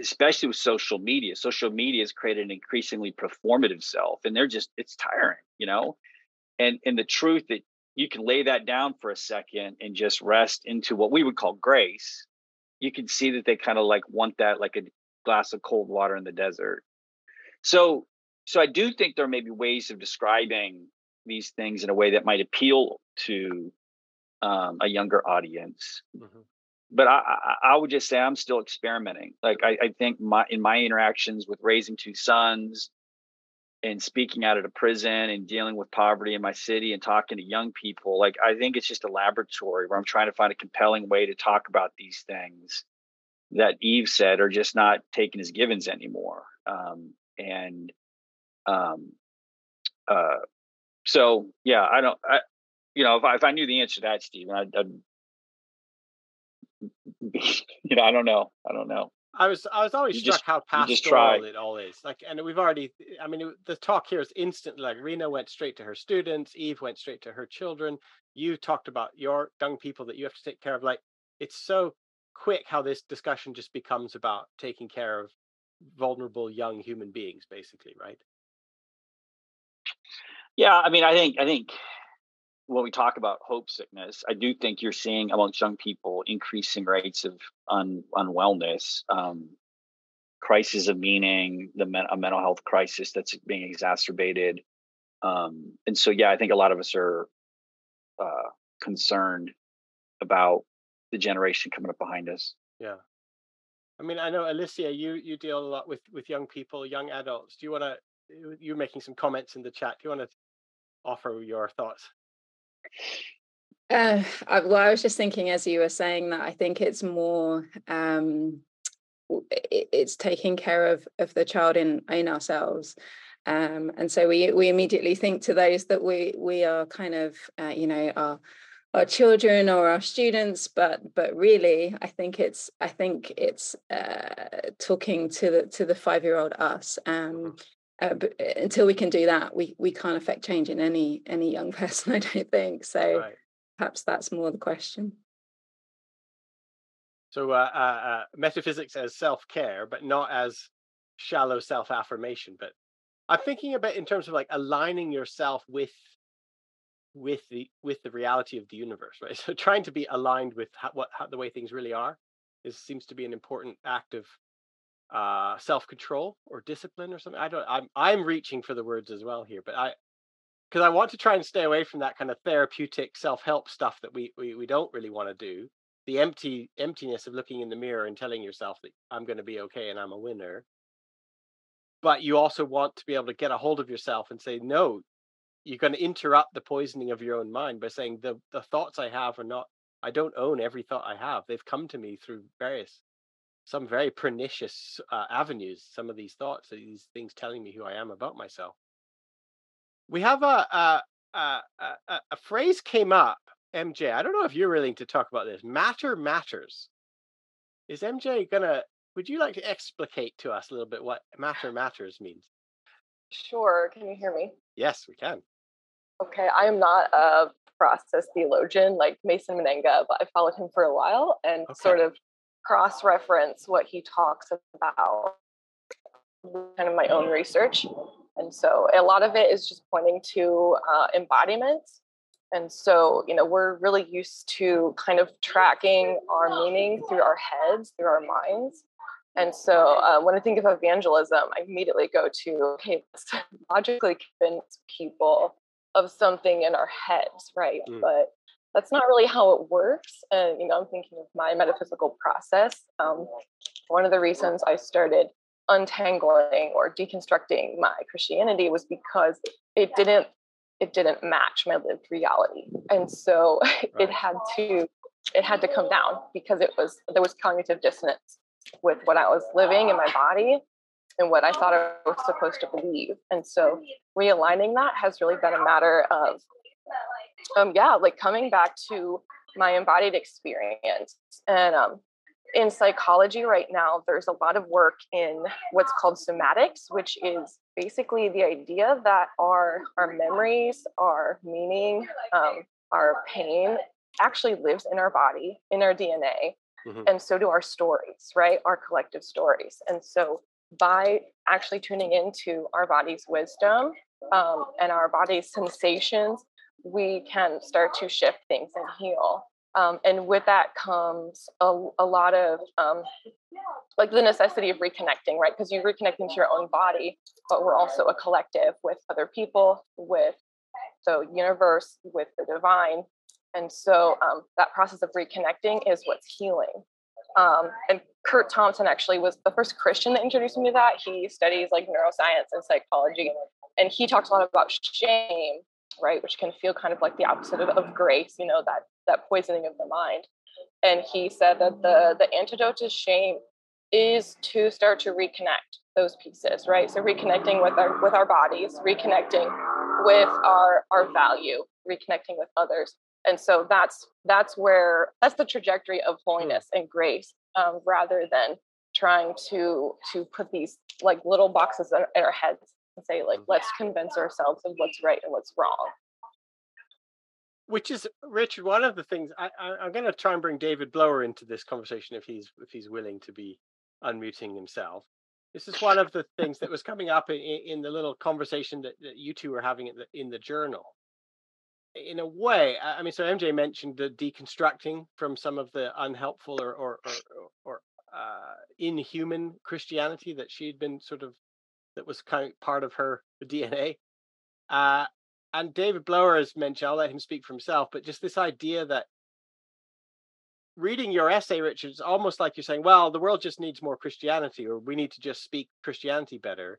S3: especially with social media. Social media has created an increasingly performative self and they're just it's tiring you know? And and the truth that you can lay that down for a second and just rest into what we would call grace you can see that they kind of like want that like a glass of cold water in the desert. So so i do think there may be ways of describing these things in a way that might appeal to um, a younger audience. Mm-hmm. But I, I, I, would just say I'm still experimenting. Like I, I think my in my interactions with raising two sons and speaking out at a prison and dealing with poverty in my city and talking to young people, like I think it's just a laboratory where I'm trying to find a compelling way to talk about these things that Eve said are just not taken as givens anymore. Um, and um, uh, so yeah, I don't, I, you know, if I, if I knew the answer to that, Stephen, I'd, I'd you know, I don't know. I don't know.
S1: I was I was always you struck just, how pastoral it all is. Like, and we've already. I mean, it, the talk here is instant. Like, Rena went straight to her students. Eve went straight to her children. You talked about your young people that you have to take care of. Like, it's so quick how this discussion just becomes about taking care of vulnerable young human beings, basically, right?
S3: Yeah, I mean, I think I think when we talk about hope sickness, I do think you're seeing amongst young people increasing rates of un, unwellness, um, crisis of meaning, the men, a mental health crisis that's being exacerbated, um, and so yeah, I think a lot of us are uh, concerned about the generation coming up behind us.
S1: Yeah. I mean, I know Alicia, you you deal a lot with with young people, young adults. Do you want to? You're making some comments in the chat. Do you want to offer your thoughts?
S6: Uh, I, well, I was just thinking as you were saying that I think it's more um, it, it's taking care of of the child in in ourselves. Um, and so we we immediately think to those that we we are kind of uh, you know our our children or our students but but really i think it's i think it's uh, talking to the to the five year old us um uh, uh, until we can do that we we can't affect change in any any young person i don't think. So right. perhaps that's more the question.
S1: So uh, uh, uh metaphysics as self-care but not as shallow self-affirmation but i'm thinking about in terms of like aligning yourself with with the with the reality of the universe right? So trying to be aligned with how, what how, the way things really are is seems to be an important act of uh self-control or discipline or something i don't i'm i'm reaching for the words as well here but i because i want to try and stay away from that kind of therapeutic self-help stuff that we we, we don't really want to do the empty emptiness of looking in the mirror and telling yourself that i'm going to be okay and i'm a winner but you also want to be able to get a hold of yourself and say no you're going to interrupt the poisoning of your own mind by saying the the thoughts I have are not I don't own every thought I have. They've come to me through various some very pernicious uh, avenues. Some of these thoughts, these things telling me who I am about myself. We have a a a, a, a phrase came up, MJ. I don't know if you're willing to talk about this. Matter matters. Is MJ gonna? Would you like to explicate to us a little bit what matter matters means?
S7: Sure. Can you hear me?
S1: Yes, we can.
S7: Okay, I am not a process theologian like Mason Mennenga, but I followed him for a while and okay. sort of cross reference what he talks about, kind of my own research. And so a lot of it is just pointing to uh, embodiment. And so, you know, we're really used to kind of tracking our meaning through our heads, through our minds. And so uh, when I think of evangelism, I immediately go to, okay, let's logically convince people of something in our heads, right? Mm. But that's not really how it works. And, you know, I'm thinking of my metaphysical process. Um, one of the reasons I started untangling or deconstructing my Christianity was because it didn't it didn't match my lived reality. And so right. it had to it had to come down because it was there was cognitive dissonance with what I was living in my body and what I thought I was supposed to believe. And so realigning that has really been a matter of, um, yeah, like coming back to my embodied experience. And um, in psychology right now, there's a lot of work in what's called somatics, which is basically the idea that our our memories, our meaning, um, our pain actually lives in our body, in our DNA. Mm-hmm. And so do our stories, right? Our collective stories. And so by actually tuning into our body's wisdom um, and our body's sensations, we can start to shift things and heal. Um, and with that comes a, a lot of um, like the necessity of reconnecting, right? Because you're reconnecting to your own body, but we're also a collective with other people, with the universe, with the divine. And so um, that process of reconnecting is what's healing. Um, and Curt Thompson actually was the first Christian that introduced me to that. He studies like neuroscience and psychology, and he talks a lot about shame, right, which can feel kind of like the opposite of, of grace, you know, that that poisoning of the mind. And he said that the the antidote to shame is to start to reconnect those pieces, right? So reconnecting with our with our bodies, reconnecting with our our value, reconnecting with others. And so that's that's where that's the trajectory of hmm. holiness and grace um, rather than trying to to put these like little boxes in, in our heads and say like let's convince ourselves of what's right and what's wrong.
S1: Which is richard one of the things I, I am going to try and bring david blower into this conversation if he's if he's willing to be unmuting himself. This is one of the things that was coming up in, in the little conversation that, that you two were having in the, in the journal. In a way i mean so mj mentioned the deconstructing from some of the unhelpful or or or, or uh, inhuman christianity that she'd been sort of that was kind of part of her dna uh, and david blower has mentioned i'll let him speak for himself but just this idea that reading your essay richard it's almost like you're saying well the world just needs more christianity or we need to just speak christianity better.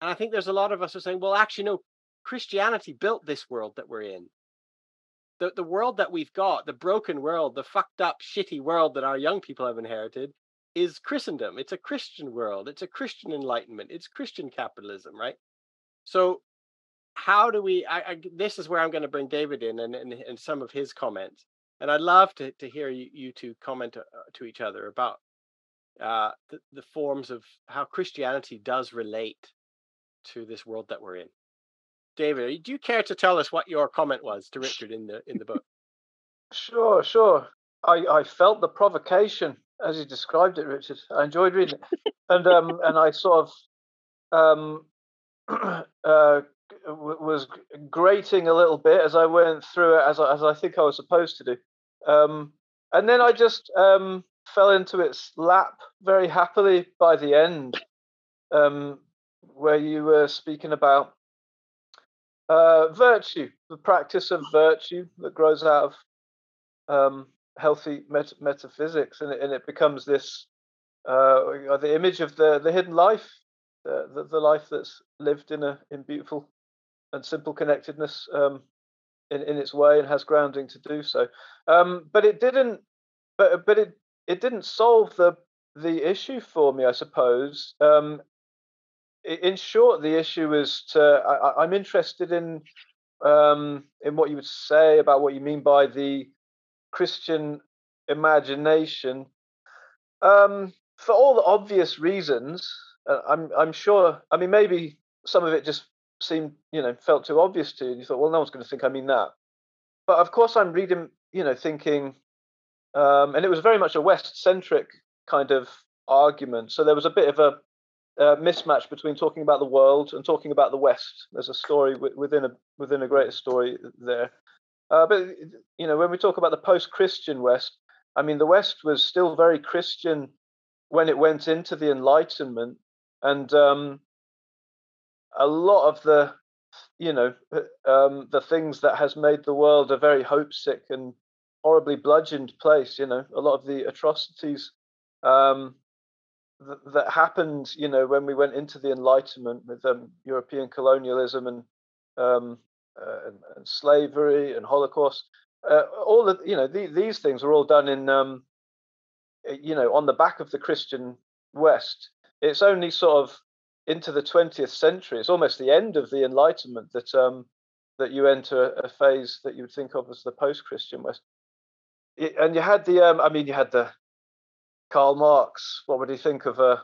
S1: And i think there's a lot of us who are saying well actually no Christianity built this world that we're in. The, the world that we've got, the broken world, the fucked up, shitty world that our young people have inherited, is Christendom. It's a Christian world. It's a Christian enlightenment. It's Christian capitalism, right? So how do we? I, I, this is where I'm going to bring David in and, and, and some of his comments. And I'd love to, to hear you, you two comment to, uh, to each other about uh, the, the forms of how Christianity does relate to this world that we're in. David, do you care to tell us what your comment was to Richard in the in the book?
S8: Sure, sure. I, I felt the provocation as you described it, Richard. I enjoyed reading it, and um, and I sort of um, uh, was grating a little bit as I went through it, as I, as I think I was supposed to do, um, and then I just um, fell into its lap very happily by the end, um, where you were speaking about uh, virtue, the practice of virtue that grows out of um, healthy met- metaphysics, and it, and it becomes this uh, the image of the the hidden life, the, the, the life that's lived in a in beautiful and simple connectedness um, in in its way and has grounding to do so. Um, but it didn't. But but it it didn't solve the the issue for me, I suppose. Um, in short, the issue is to I, am interested in um, in what you would say about what you mean by the Christian imagination um, for all the obvious reasons. Uh, I'm I'm sure. I mean, maybe some of it just seemed you know felt too obvious to you. And you thought, well, no one's going to think I mean that. But of course, I'm reading, you know, thinking, um, and it was very much a West-centric kind of argument. So there was a bit of a uh, mismatch between talking about the world and talking about the West. There's a story within a within a greater story there. Uh, but you know, when we talk about the post-Christian West, I mean, the West was still very Christian when it went into the Enlightenment, and um, a lot of the, you know, uh, um, the things that has made the world a very hopesick and horribly bludgeoned place. You know, a lot of the atrocities um, th- that happened, you know, when we went into the Enlightenment with um, European colonialism and um, and, and, slavery and Holocaust. Uh, all the you know the, these things were all done in um, eh, you know on the back of the Christian West. It's only sort of into the 20th century. It's almost the end of the Enlightenment that um, that you enter a phase that you would think of as the post-Christian West. It, and you had the um, I mean you had the Karl Marx. What would he think of uh,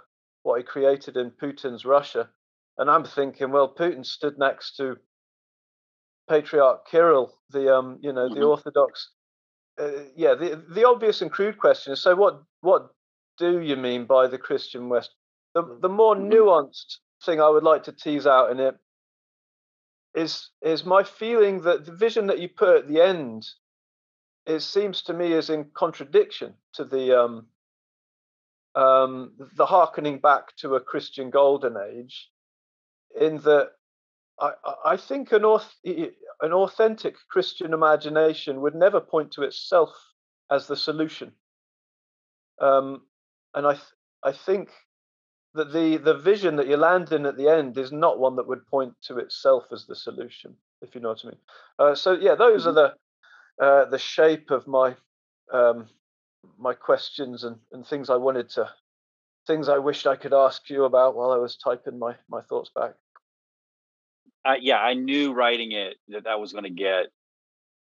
S8: what he created in Putin's Russia? And I'm thinking, well, Putin stood next to Patriarch Kirill, the um, you know, the mm-hmm. Orthodox. Uh, yeah, the the obvious and crude question is: so what? What do you mean by the Christian West? The the more mm-hmm. nuanced thing I would like to tease out in it is is my feeling that the vision that you put at the end it seems to me is in contradiction to the um, um, the harkening back to a Christian golden age, in that I, I think an, an authentic Christian imagination would never point to itself as the solution. Um, and I, th- I think that the, the vision that you land in at the end is not one that would point to itself as the solution, if you know what I mean. Uh, so yeah, those mm-hmm. are the uh, the shape of my um, my questions and, and things I wanted to things I wished I could ask you about while I was typing my my thoughts back
S3: uh, yeah, I knew writing it that that was going to get.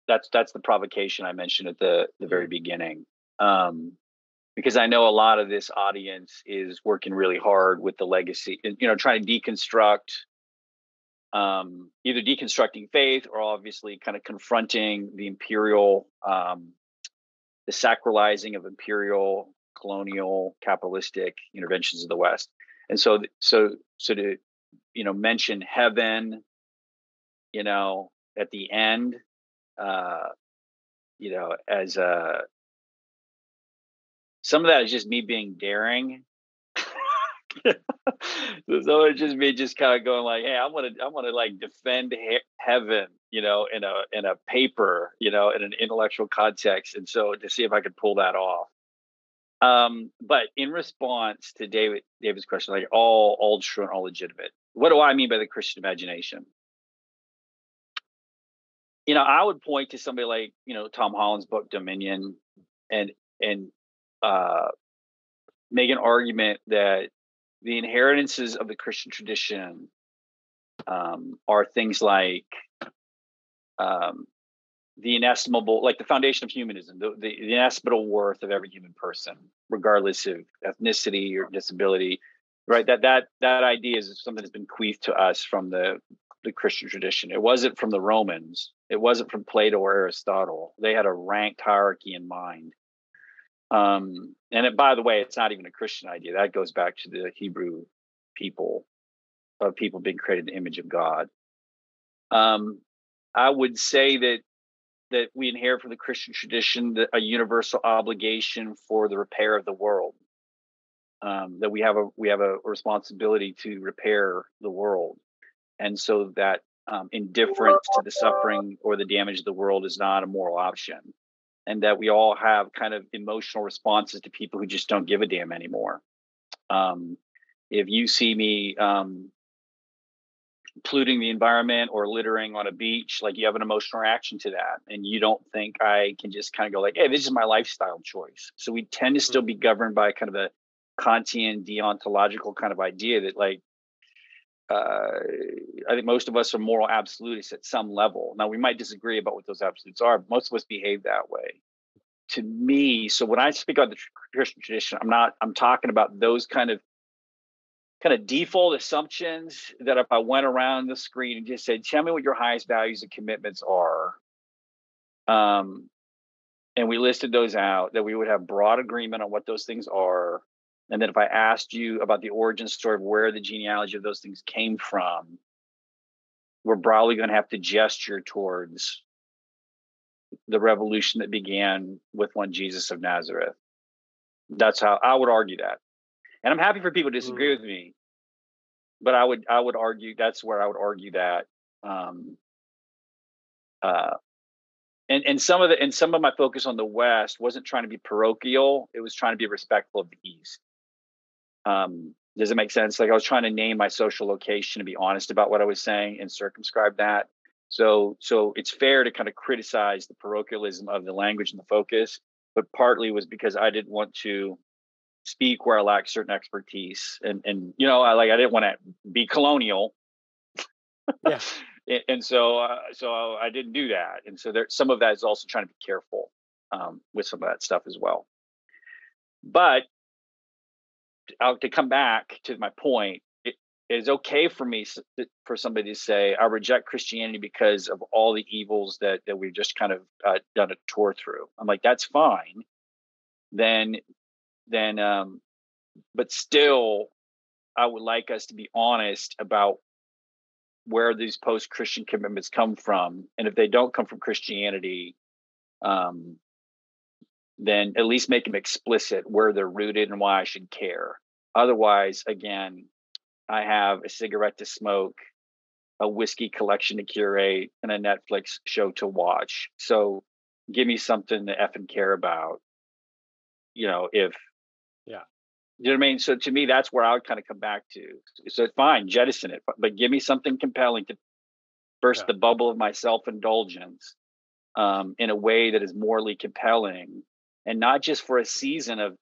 S3: That's that's the provocation I mentioned at the the very mm-hmm. beginning, um, because I know a lot of this audience is working really hard with the legacy, you know, trying to deconstruct, um, either deconstructing faith or obviously kind of confronting the imperial, um, the sacralizing of imperial, colonial, capitalistic interventions of the West, and so so so to you know mention heaven you know at the end uh you know as a uh, some of that is just me being daring so it's just me just kind of going like hey i want to i want to like defend he- heaven you know in a in a paper you know in an intellectual context and so to see if i could pull that off um but in response to david david's question like all all true and all legitimate what do I mean by the Christian imagination? You know, I would point to somebody like, you know, Tom Holland's book Dominion and and uh, make an argument that the inheritances of the Christian tradition um, are things like um, the inestimable, like the foundation of humanism, the, the, the inestimable worth of every human person, regardless of ethnicity or disability, right? That that that idea is something that's been bequeathed to us from the the Christian tradition. It wasn't from the Romans. It wasn't from Plato or Aristotle. They had a ranked hierarchy in mind. Um, and it, by the way, it's not even a Christian idea. That goes back to the Hebrew people of people being created in the image of God. Um, I would say that that we inherit from the Christian tradition that a universal obligation for the repair of the world. Um, that we have a we have a responsibility to repair the world, and so that um, indifference to the suffering or the damage of the world is not a moral option, and that we all have kind of emotional responses to people who just don't give a damn anymore. Um, if you see me um, polluting the environment or littering on a beach, like you have an emotional reaction to that. And you don't think I can just kind of go like, hey, this is my lifestyle choice. So we tend to still mm-hmm. be governed by kind of a Kantian deontological kind of idea that like uh, I think most of us are moral absolutists at some level. Now we might disagree about what those absolutes are, but most of us behave that way. To me, so when I speak about the Christian tradition, I'm not I'm talking about those kind of kind of default assumptions that if I went around the screen and just said, tell me what your highest values and commitments are, um, and we listed those out, that we would have broad agreement on what those things are. And then if I asked you about the origin story of where the genealogy of those things came from, we're probably going to have to gesture towards the revolution that began with one Jesus of Nazareth. That's how I would argue that and I'm happy for people to disagree mm. with me, but I would I would argue that's where I would argue that. Um, uh, and and some of the and some of my focus on the West wasn't trying to be parochial; it was trying to be respectful of the East. Um, does it make sense? Like I was trying to name my social location and be honest about what I was saying and circumscribe that. So so it's fair to kind of criticize the parochialism of the language and the focus, but partly was because I didn't want to speak where I lack certain expertise, and and you know, I like I didn't want to be colonial.
S1: Yeah.
S3: and so uh, so I didn't do that, and so there some of that is also trying to be careful um, with some of that stuff as well. But to come back to my point, it is okay for me for somebody to say I reject Christianity because of all the evils that that we've just kind of uh, done a tour through. I'm like, that's fine. Then then um, but still i would like us to be honest about where these post-christian commitments come from and if they don't come from christianity um, then at least make them explicit where they're rooted and why i should care otherwise again i have a cigarette to smoke a whiskey collection to curate and a netflix show to watch so give me something to and care about you know if
S1: yeah.
S3: You know what I mean? So to me, that's where I would kind of come back to. So fine, jettison it, but give me something compelling to burst yeah. the bubble of my self indulgence um, in a way that is morally compelling, and not just for a season of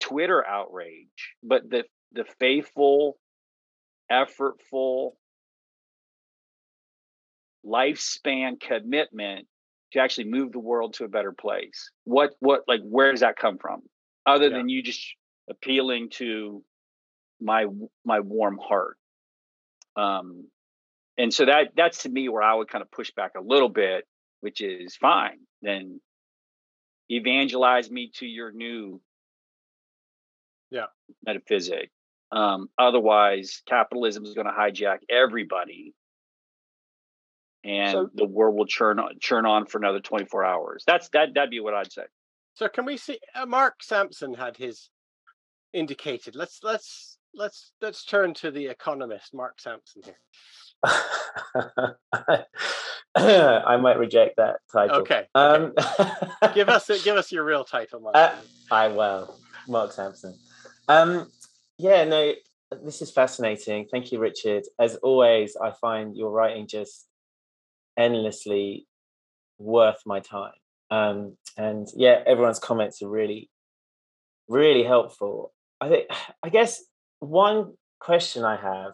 S3: Twitter outrage, but the the faithful, effortful, lifespan commitment to actually move the world to a better place. What what like where does that come from? Other yeah. than you just appealing to my my warm heart. Um and so that that's to me where i would kind of push back a little bit which is fine. Then evangelize me to your new
S1: yeah
S3: metaphysic um otherwise capitalism is going to hijack everybody and so, the world will churn on, churn on for another 24 hours. That's that that'd be what I'd say.
S1: So can we see uh, Mark Sampson had his indicated. Let's let's let's let's turn to the economist Mark Sampson here.
S9: I might reject that title.
S1: Okay. Um, give us give us your real title, Mark.
S9: Uh, I will, Mark Sampson. Um, yeah, no, this is fascinating. Thank you, Richard. As always, I find your writing just endlessly worth my time. Um, and yeah, everyone's comments are really, really helpful. I think, I guess one question I have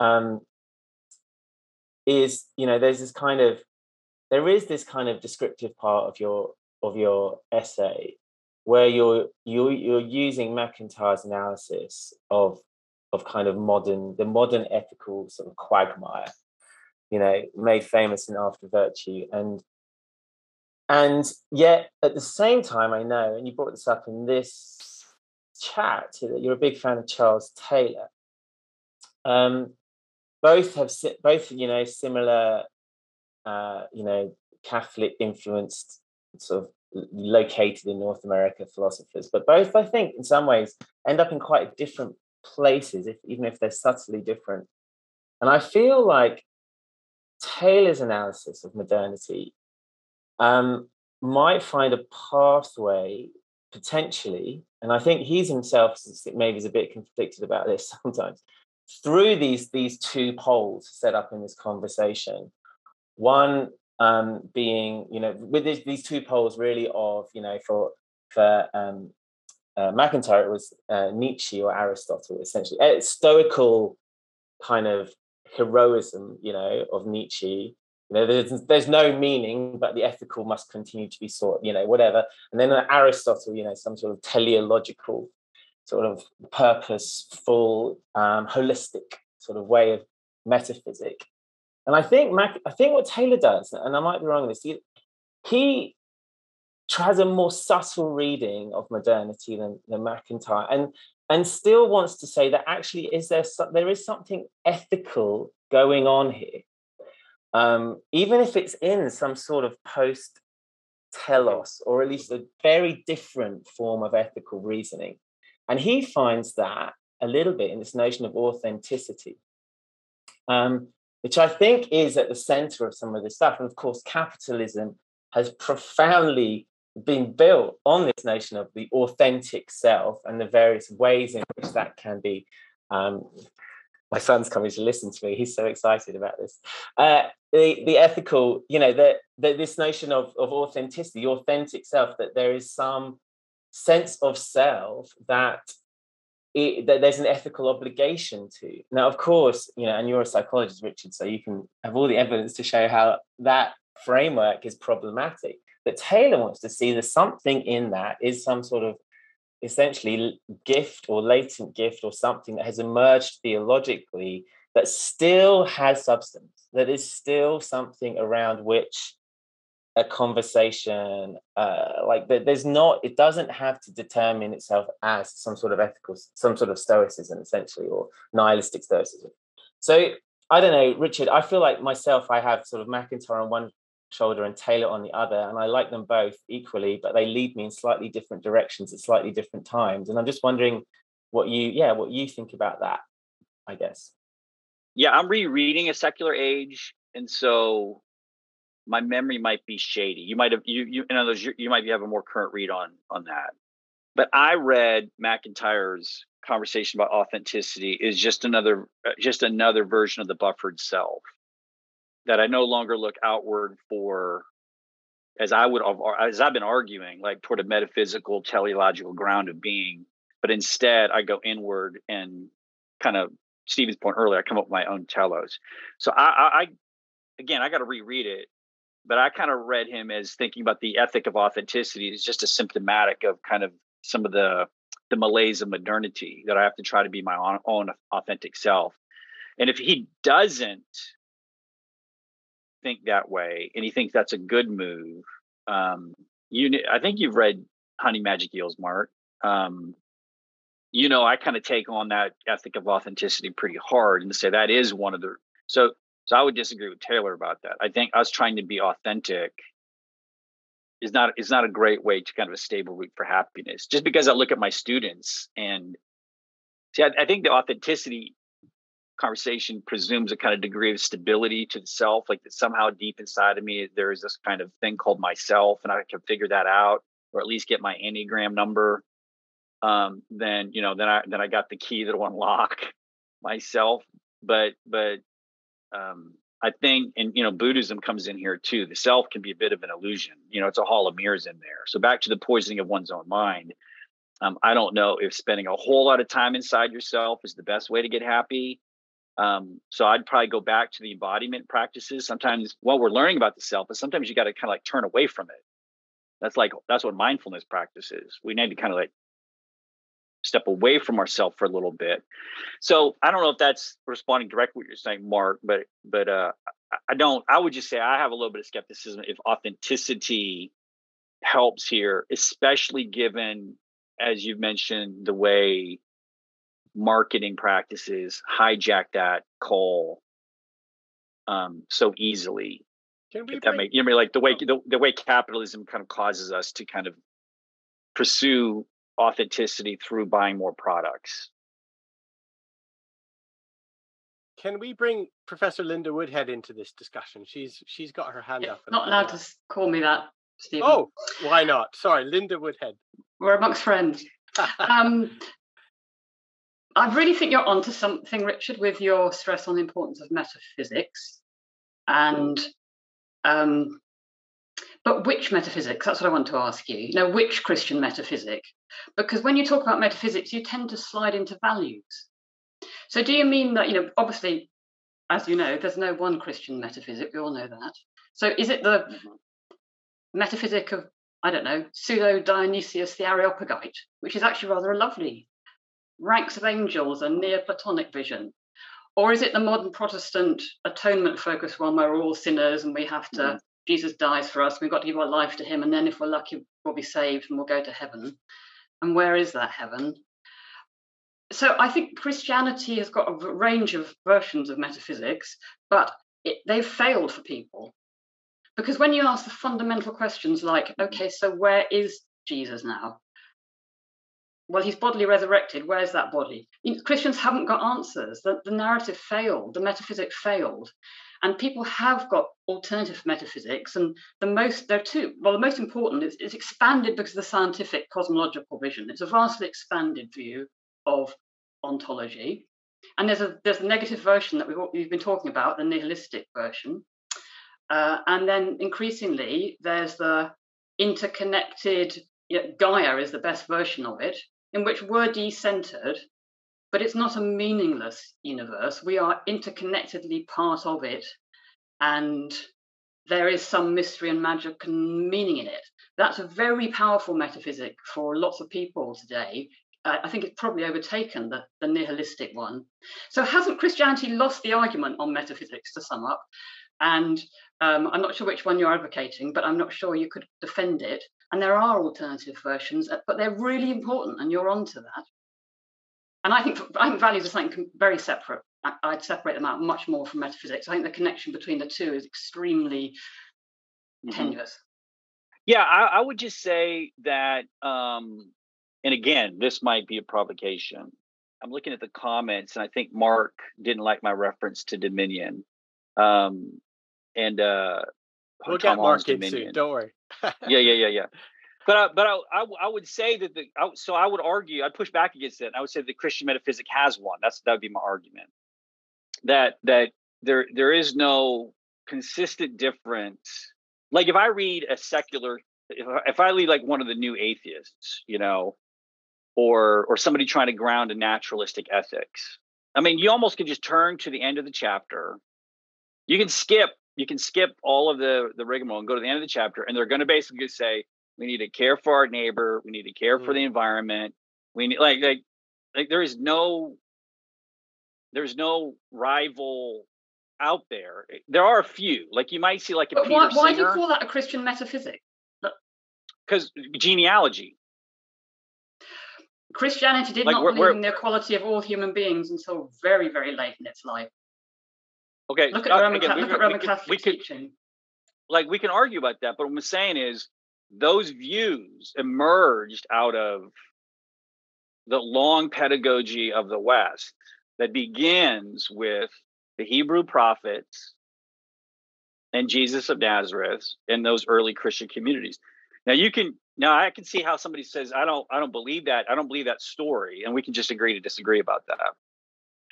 S9: um, is you know there's this kind of there is this kind of descriptive part of your of your essay where you're you're you're using MacIntyre's analysis of of kind of modern the modern ethical sort of quagmire, you know, made famous in After Virtue, and and yet at the same time, I know, and you brought this up in this chat, that you're a big fan of Charles Taylor. Um, both have both you know similar, uh, you know, Catholic influenced sort of located in North America philosophers, but both, I think, in some ways, end up in quite different places, if, even if they're subtly different. And I feel like Taylor's analysis of modernity um, might find a pathway potentially, and I think he's himself maybe is a bit conflicted about this sometimes, through these these two poles set up in this conversation. One um, being, you know, with these, these two poles really of, you know, for for um, uh, MacIntyre, it was uh, Nietzsche or Aristotle, essentially. A stoical kind of heroism, you know, of Nietzsche. You know, there's, there's no meaning, but the ethical must continue to be sought, you know, whatever. And then Aristotle, you know, some sort of teleological, sort of purposeful, um, holistic sort of way of metaphysic. And I think Mac, I think what Taylor does, and I might be wrong on this, he, he has a more subtle reading of modernity than, than MacIntyre, and and still wants to say that actually is there there is something ethical going on here, um, even if it's in some sort of post telos or at least a very different form of ethical reasoning, and he finds that a little bit in this notion of authenticity. Um, which I think is at the center of some of this stuff. And of course, capitalism has profoundly been built on this notion of the authentic self and the various ways in which that can be. Um, my son's coming to listen to me. He's so excited about this. Uh, the the ethical, you know, the, the this notion of of authenticity, the authentic self, that there is some sense of self that it, that there's an ethical obligation to. Now, of course, you know, and you're a psychologist, Richard, so you can have all the evidence to show how that framework is problematic. But Taylor wants to see there's something in that is some sort of essentially gift or latent gift or something that has emerged theologically that still has substance, that is still something around which a conversation uh, like there's not it doesn't have to determine itself as some sort of ethical some sort of stoicism essentially or nihilistic stoicism. So i don't know richard i feel like myself i have sort of macintyre on one shoulder and taylor on the other and i like them both equally but they lead me in slightly different directions at slightly different times and i'm just wondering what you yeah what you think about that i guess.
S3: Yeah i'm rereading a secular age and so my memory might be shady. You might have you you in other words, you, you might have a more current read on on that. But I read MacIntyre's conversation about authenticity is just another uh, just another version of the buffered self that I no longer look outward for as I would as I've been arguing like toward a metaphysical teleological ground of being but instead I go inward and kind of Stephen's point earlier I come up with my own telos so I, I, I again I got to reread it but I kind of read him as thinking about the ethic of authenticity is just a symptomatic of kind of some of the the malaise of modernity that I have to try to be my own, own authentic self. And if he doesn't think that way, and he thinks that's a good move, um, you I think you've read Hunting Magic Eels, Mark. Um, you know, I kind of take on that ethic of authenticity pretty hard and say that is one of the so so I would disagree with Taylor about that. I think us trying to be authentic is not is not a great way to kind of a stable route for happiness. Just because I look at my students and see, I, I think the authenticity conversation presumes a kind of degree of stability to the self, like that somehow deep inside of me there is this kind of thing called myself, and I can figure that out, or at least get my enneagram number. Um, then you know, then I then I got the key that'll unlock myself. But but um, I think, and you know, Buddhism comes in here too. The self can be a bit of an illusion. You know, it's a hall of mirrors in there. So back to the poisoning of one's own mind. Um, I don't know if spending a whole lot of time inside yourself is the best way to get happy. Um, so I'd probably go back to the embodiment practices. Sometimes, well, we're learning about the self, but sometimes you got to kind of like turn away from it. That's like that's what mindfulness practice is. We need to kind of like step away from ourselves for a little bit. So I don't know if that's responding directly what you're saying, Mark, but but uh, I don't. I would just say I have a little bit of skepticism if authenticity helps here, especially given, as you've mentioned, the way marketing practices hijack that call um, so easily.
S1: Can we
S3: if that make you know like the way the, the way capitalism kind of causes us to kind of pursue authenticity through buying more products.
S1: Can we bring Professor Linda Woodhead into this discussion? She's she's got her hand
S10: Yeah,
S1: up.
S10: not allowed
S1: gonna-
S10: call me that, Stephen.
S1: Oh, why not? Sorry, Linda Woodhead.
S10: We're amongst friends. um, I really think you're onto something, Richard, with your stress on the importance of metaphysics. And um, but which metaphysics? That's what I want to ask you. You know, which Christian metaphysic? Because when you talk about metaphysics, you tend to slide into values. So do you mean that, you know, obviously, as you know, there's no one Christian metaphysic, we all know that. So is it the metaphysic of I don't know, pseudo Dionysius the Areopagite, which is actually rather a lovely ranks of angels and Neoplatonic vision? Or is it the modern Protestant atonement focused one where we're all sinners and we have to,
S3: Mhm.
S10: Jesus dies for us, we've got to give our life to him, and then if we're lucky, we'll be saved and we'll go to heaven? And where is that heaven? So I think Christianity has got a range of versions of metaphysics, but it, they've failed for people because when you ask the fundamental questions like, okay, so where is Jesus now? Well, he's bodily resurrected. Where's that body? You know, Christians haven't got answers. The, the narrative failed, the metaphysic failed. And people have got alternative metaphysics. And the most, there are two, well, the most important is it's expanded because of the scientific cosmological vision. It's a vastly expanded view of ontology. And there's a there's a negative version that we've, we've been talking about, the nihilistic version. Uh, and then increasingly, there's the interconnected, you know, Gaia is the best version of it, in which we're decentered, but it's not a meaningless universe. We are interconnectedly part of it, and there is some mystery and magic and meaning in it. That's a very powerful metaphysic for lots of people today. I think it's probably overtaken the, the nihilistic one. So, hasn't Christianity lost the argument on metaphysics to sum up? And um, I'm not sure which one you're advocating, but I'm not sure you could defend it. And there are alternative versions, uh, but they're really important, and you're onto that. And I think I think values are something very separate. I, I'd separate them out much more from metaphysics. I think the connection between the two is extremely
S3: Mhm.
S10: tenuous.
S3: Yeah, I, I would just say that, um, and again, this might be a provocation. I'm looking at the comments, and I think Mark didn't like my reference to Dominion. Um, and uh,
S1: We'll
S3: Tom
S1: get Mark
S3: Holland's
S1: in soon.
S3: Dominion.
S1: Don't worry.
S3: yeah, yeah, yeah, yeah. But I, but I, I, I would say that the I, so I would argue I'd push back against it. I would say the Christian metaphysic has one. That's that would be my argument. That that there there is no consistent difference. Like if I read a secular, if I, if I read like one of the new atheists, you know, or or somebody trying to ground a naturalistic ethics. I mean, you almost can just turn to the end of the chapter. You can skip you can skip all of the the rigmarole and go to the end of the chapter, and they're going to basically say we need to care for our neighbor, we need to care for the environment. We need like like like there is no there's no rival out there. There are a few, like you might see like a
S10: But
S3: Peter
S10: why, why do you call that a Christian metaphysic?
S3: because genealogy.
S10: Christianity did
S3: Like,
S10: not
S3: we're-
S10: believe
S3: we're-
S10: in the equality of all human beings until very, very late in its life.
S3: Okay,
S10: Look at
S3: uh,
S10: Roman,
S3: again, we
S10: look
S3: could-
S10: at Roman
S3: we could-
S10: Catholic
S3: we could,
S10: teaching.
S3: like we can argue about that, but what I'm saying is those views emerged out of the long pedagogy of the West that begins with the Hebrew prophets and Jesus of Nazareth and those early Christian communities. Now you can now I can see how somebody says I don't I don't believe that I don't believe that story and we can just agree to disagree about that.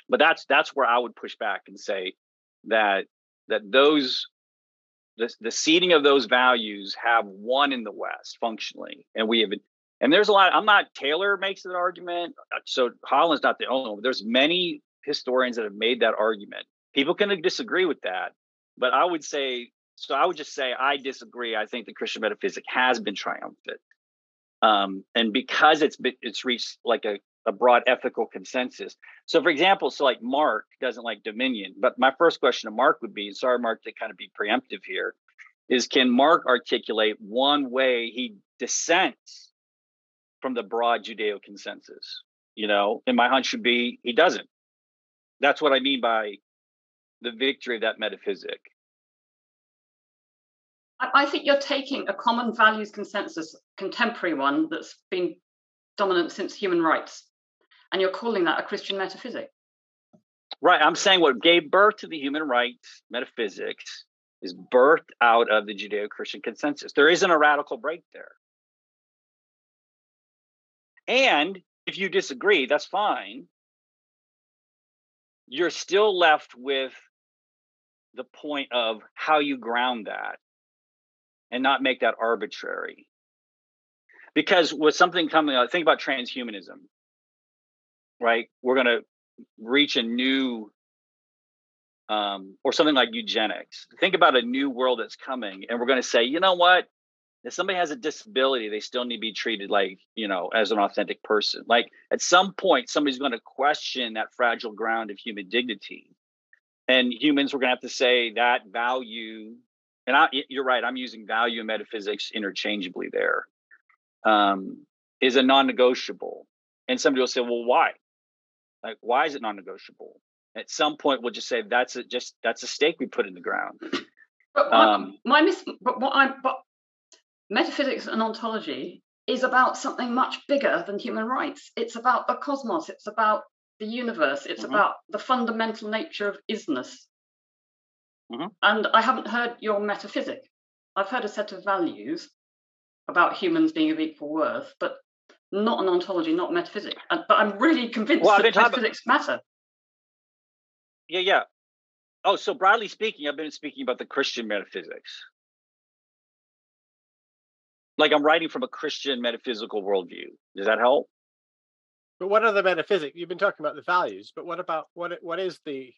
S3: But that's that's where I would push back and say that that those the, the seeding of those values have won in the West functionally, and we have. And there's a lot. I'm not. Taylor makes an argument. uh, So Holland's not the only one. But there's many historians that have made that argument. People can disagree with that, but I would say so. I would just say I disagree. I think the Christian metaphysic has been triumphant, um, and because it's been, it's reached like a, a broad ethical consensus. So, for example, so like Mark doesn't like dominion, but my first question to Mark would be, sorry, Mark, to kind of be preemptive here, is can Mark articulate one way he dissents from the broad Judeo consensus? You know, and my hunch would be he doesn't. That's what I mean by the victory of that metaphysic.
S10: I think you're taking a common values consensus, contemporary one that's been dominant since human rights, and you're calling that a Christian metaphysic.
S3: Right. I'm saying what gave birth to the human rights metaphysics is birthed out of the Judeo Christian consensus. There isn't a radical break there. And if you disagree, that's fine. You're still left with the point of how you ground that and not make that arbitrary. Because with something coming think about transhumanism, right? We're going to reach a new, um, or something like eugenics. Think about a new world that's coming, and we're going to say, you know what? if somebody has a disability, they still need to be treated like, you know, as an authentic person. Like at some point, somebody's going to question that fragile ground of human dignity. And humans, we're going to have to say that value, and I, you're right, I'm using value and metaphysics interchangeably there, um, is a non negotiable. And somebody will say, well, why? Like, why is it non negotiable? At some point, we'll just say that's a, just that's a stake we put in the ground.
S10: But um, my, mis- but what I'm but metaphysics and ontology is about something much bigger than human rights. It's about the cosmos, it's about the universe, it's mm-hmm. about the fundamental nature of isness. Mm-hmm. And I haven't heard your metaphysic. I've heard a set of values about humans being of equal worth, but not an ontology, not metaphysics. but I'm really convinced well, that metaphysics about... matter.
S3: Yeah, yeah. Oh, so broadly speaking, I've been speaking about the Christian metaphysics like I'm writing from a Christian metaphysical worldview. Does that help?
S1: But what are the metaphysics? You've been talking about the values, but what about what what is the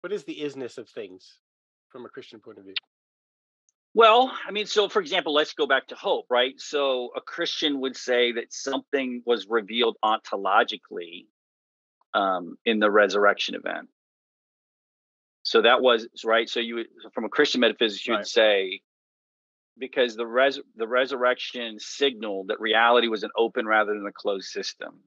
S1: what is the isness of things from a Christian point of view?
S3: Well, I mean, so for example, let's go back to hope, right? So a Christian would say that something was revealed ontologically um, in the resurrection event. So that was right. So you, from a Christian metaphysics, you'd right. say because the res the resurrection signaled that reality was an open rather than a closed system.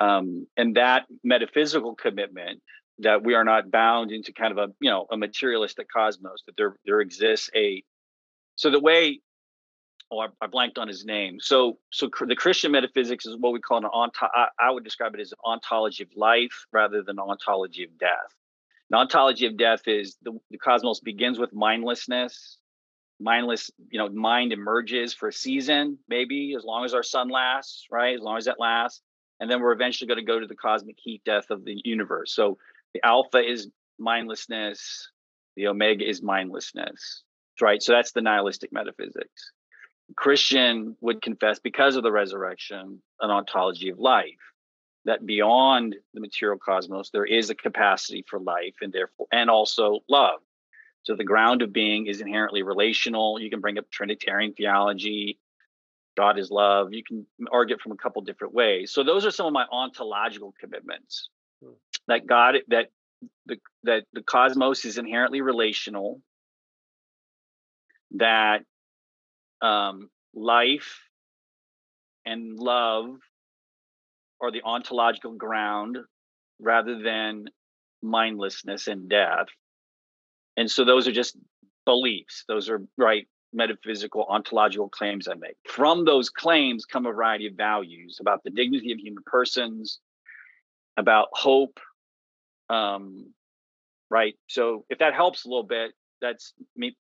S3: Um, and that metaphysical commitment that we are not bound into kind of a you know a materialistic cosmos that there there exists a so the way oh I, I blanked on his name. So so cr- the Christian metaphysics is what we call an onto I, I would describe it as an ontology of life rather than ontology of death. An ontology of death is the, the cosmos begins with mindlessness. Mindless you know mind emerges for a season maybe as long as our sun lasts right as long as that lasts and then we're eventually going to go to the cosmic heat death of the universe. So the alpha is mindlessness the omega is mindlessness right so that's the nihilistic metaphysics christian would confess because of the resurrection an ontology of life that beyond the material cosmos there is a capacity for life and therefore and also love so the ground of being is inherently relational. You can bring up Trinitarian theology. God is love. You can argue it from a couple different ways. So those are some of my ontological commitments. That God that the that the cosmos is inherently relational. That um, life and love are the ontological ground rather than mindlessness and death and so those are just beliefs. Those are right metaphysical ontological claims I make. From those claims come a variety of values about the dignity of human persons, about hope. Um, right. So if that helps a little bit, that's me,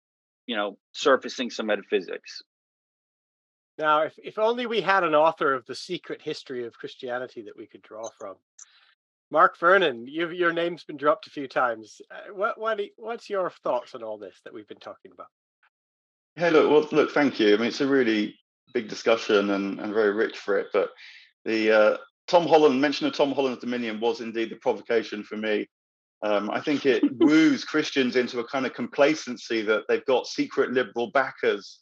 S3: you know, surfacing some metaphysics.
S1: Now, if, if only we had an author of the secret history of Christianity that we could draw from. Mark Vernon, your name's been dropped a few times. Uh, what, what, what's your thoughts on all this that we've been talking about?
S11: Hey, look, well, look, thank you. I mean, it's a really big discussion and, and very rich for it. But the uh, Tom Holland mention of Tom Holland's Dominion was indeed the provocation for me. Um, I think it woos Christians into a kind of complacency that they've got secret liberal backers,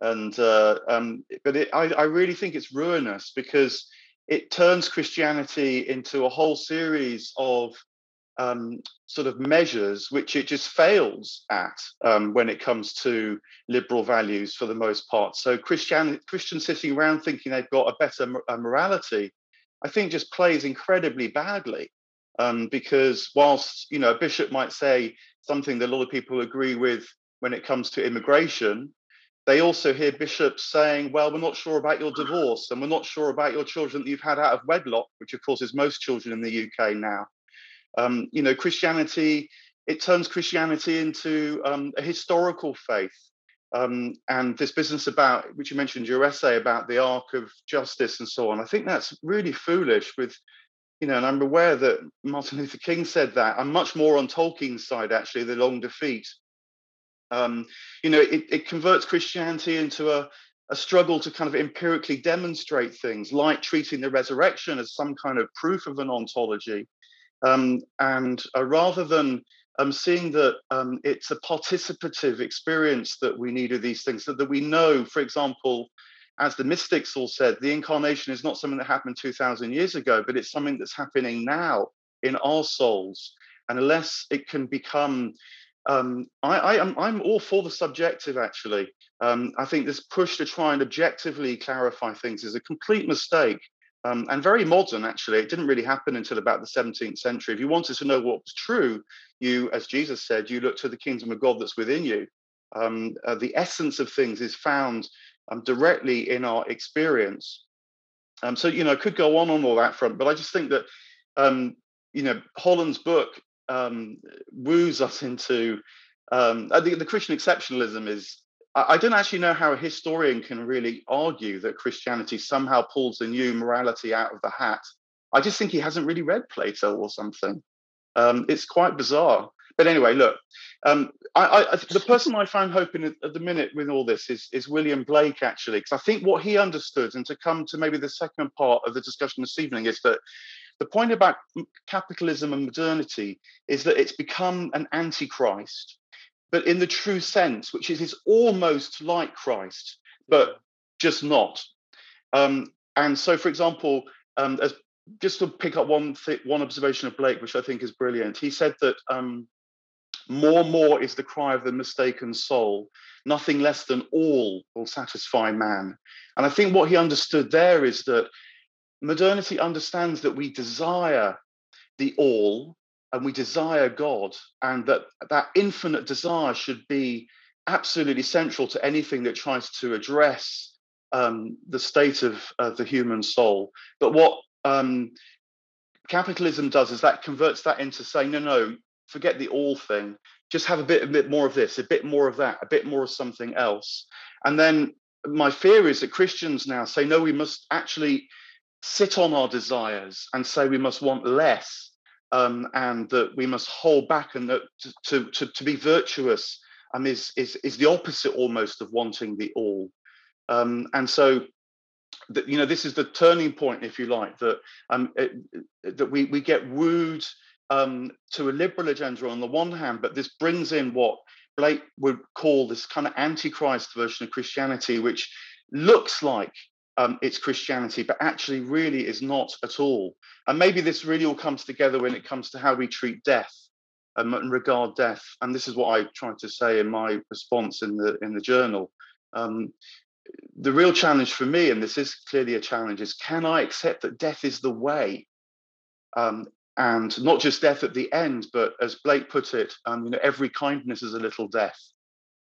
S11: and uh, um, but it, I, I really think it's ruinous because it turns Christianity into a whole series of um, sort of measures which it just fails at um, when it comes to liberal values for the most part. So Christian Christians sitting around thinking they've got a better morality, I think just plays incredibly badly. Um, because whilst you know a bishop might say something that a lot of people agree with when it comes to immigration, they also hear bishops saying, "Well, we're not sure about your divorce, and we're not sure about your children that you've had out of wedlock," which of course is most children in the UK now. Um, you know, Christianity, it turns Christianity into um, a historical faith. Um, and this business about, which you mentioned your essay about the arc of justice and so on, I think that's really foolish with, you know, and I'm aware that Martin Luther King said that. I'm much more on Tolkien's side, actually, the long defeat. Um, you know, it, it converts Christianity into a, a struggle to kind of empirically demonstrate things like treating the resurrection as some kind of proof of an ontology um, and uh, rather than um, seeing that um, it's a participative experience that we need of these things, that, that we know, for example, as the mystics all said, the incarnation is not something that happened 2,000 years ago, but it's something that's happening now in our souls. And unless it can become, um, I, am I'm all for the subjective actually. Um, I think this push to try and objectively clarify things is a complete mistake um, and very modern actually. It didn't really happen until about the 17th century. If you wanted to know what was true, you, as Jesus said, you look to the kingdom of God that's within you. Um, uh, the essence of things is found um, directly in our experience. Um, so you know, I could go on on all that front, but I just think that um, you know Holland's book um, woos us into um, the, the Christian exceptionalism is I don't actually know how a historian can really argue that Christianity somehow pulls a new morality out of the hat. I just think he hasn't really read Plato or something. Um, it's quite bizarre. But anyway, look, um, I, I, the person I find hope in at the minute with all this is, is William Blake, actually, because I think what he understood, and to come to maybe the second part of the discussion this evening, is that the point about capitalism and modernity is that it's become an antichrist but in the true sense, which is, is almost like Christ, but just not. Um, and so, for example, um, as, just to pick up one th- one observation of Blake, which I think is brilliant, he said that um, more, more is the cry of the mistaken soul. Nothing less than all will satisfy man. And I think what he understood there is that modernity understands that we desire the all and we desire God, and that that infinite desire should be absolutely central to anything that tries to address um, the state of uh, the human soul. But what um, capitalism does is that converts that into saying, no, no, forget the all thing. Just have a bit, a bit more of this, a bit more of that, a bit more of something else. And then my fear is that Christians now say, no, we must actually sit on our desires and say we must want less um, and that we must hold back and that to, to, to be virtuous um, is, is, is the opposite almost of wanting the all. Um, and so, the, you know, this is the turning point, if you like, that um, it, that we, we get wooed um, to a liberal agenda on the one hand, but this brings in what Blake would call this kind of antichrist version of Christianity, which looks like um, it's Christianity, but actually really is not at all. And maybe this really all comes together when it comes to how we treat death um, and regard death. And this is what I tried to say in my response in the in the journal. Um, the real challenge for me, and this is clearly a challenge, is can I accept that death is the way? Um, and not just death at the end, but as Blake put it, um, you know, every kindness is a little death.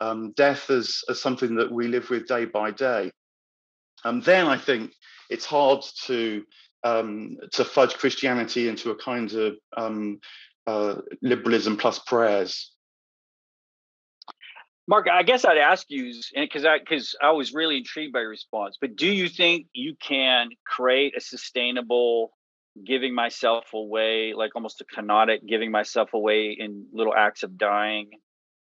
S11: Um, death as, as something that we live with day by day. And then I think it's hard to um, to fudge Christianity into a kind of um, uh, liberalism plus prayers.
S3: Mark, I guess I'd ask you, because I because I was really intrigued by your response. But do you think you can create a sustainable giving myself away, like almost a kenotic giving myself away in little acts of dying,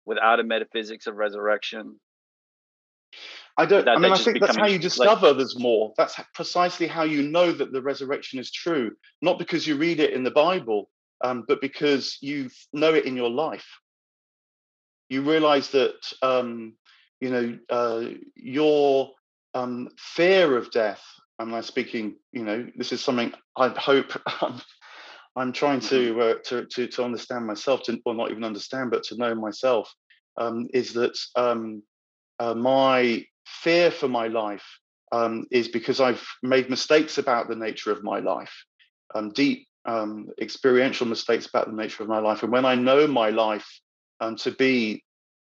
S3: without a metaphysics of resurrection?
S11: I don't. I mean, I think that's how you
S3: like-
S11: discover there's more. That's precisely how you know that the resurrection is true, not because you read it in the Bible, um, but because you know it in your life. You realize that um, you know uh, your um, fear of death. I'm speaking. You know, this is something I hope. I'm, trying to, uh, to to to understand myself, to or not even understand, but to know myself. Um, is that um, uh, my fear for my life um, is because I've made mistakes about the nature of my life, um, deep um, experiential mistakes about the nature of my life. And when I know my life um, to be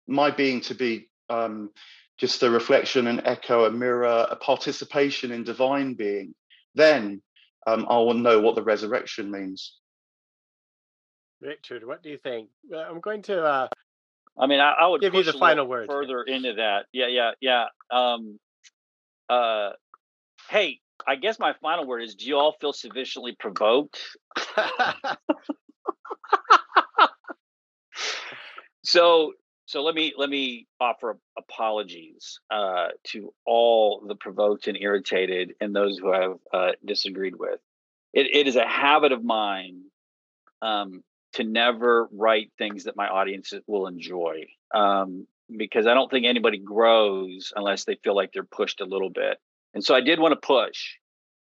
S11: my being to be um, just a reflection, an echo, a mirror, a participation in divine being, then um, I will know what the resurrection means.
S1: Richard, what do you think? I'm going to uh,
S3: I mean, I, I would
S1: Give you the final word.
S3: further into that. Yeah, yeah, yeah. Um, uh, hey, I guess my final word is: Do you all feel sufficiently provoked? So, so let me let me offer apologies uh, to all the provoked and irritated, and those who have uh, disagreed with. It, it is a habit of mine um, to never write things that my audience will enjoy, um, because I don't think anybody grows unless they feel like they're pushed a little bit. And so I did want to push,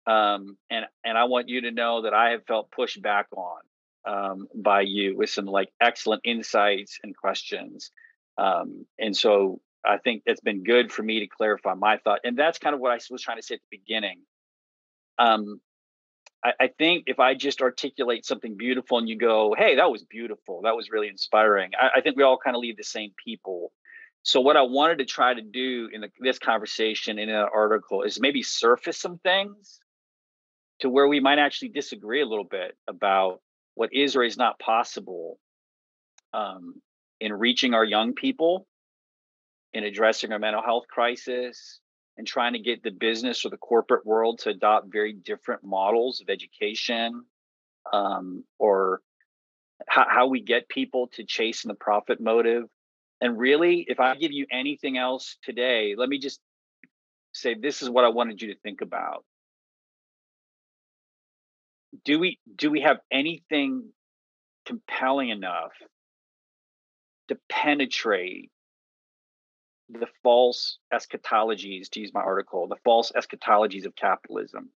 S3: um, and and I want you to know that I have felt pushed back on um, by you with some like excellent insights and questions. Um, and so I think it's been good for me to clarify my thought. And that's kind of what I was trying to say at the beginning. Um, I, I think if I just articulate something beautiful and you go, hey, that was beautiful, that was really inspiring, I, I think we all kind of leave the same people. So what I wanted to try to do in the, this conversation in an article is maybe surface some things to where we might actually disagree a little bit about what is or is not possible um, in reaching our young people, in addressing our mental health crisis, and trying to get the business or the corporate world to adopt very different models of education, um, or how, how we get people to chase in the profit motive. And really, if I give you anything else today, let me just say this is what I wanted you to think about do we do we have anything compelling enough to penetrate the false eschatologies to use my article the false eschatologies of capitalism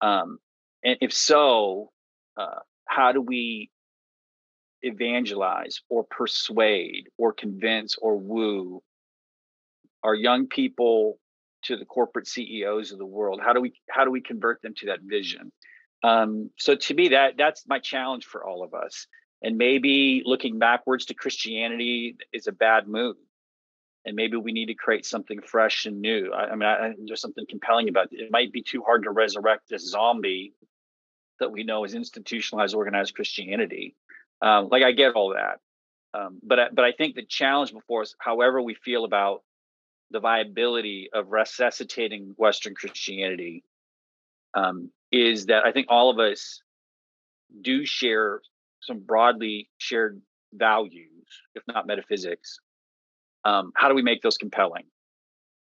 S3: um, and if so uh, how do we evangelize or persuade or convince or woo our young people to the corporate CEOs of the world? How do we how do we convert them to that vision? Um, so to me, that that's my challenge for all of us. And maybe looking backwards to Christianity is a bad move. And maybe we need to create something fresh and new. I, I mean, I, there's something compelling about it. It might be too hard to resurrect this zombie that we know is institutionalized, organized Christianity. Um, like I get all that, um, but I, but I think the challenge before us, however we feel about the viability of resuscitating Western Christianity um, is that I think all of us do share some broadly shared values, if not metaphysics. Um, how do we make those compelling?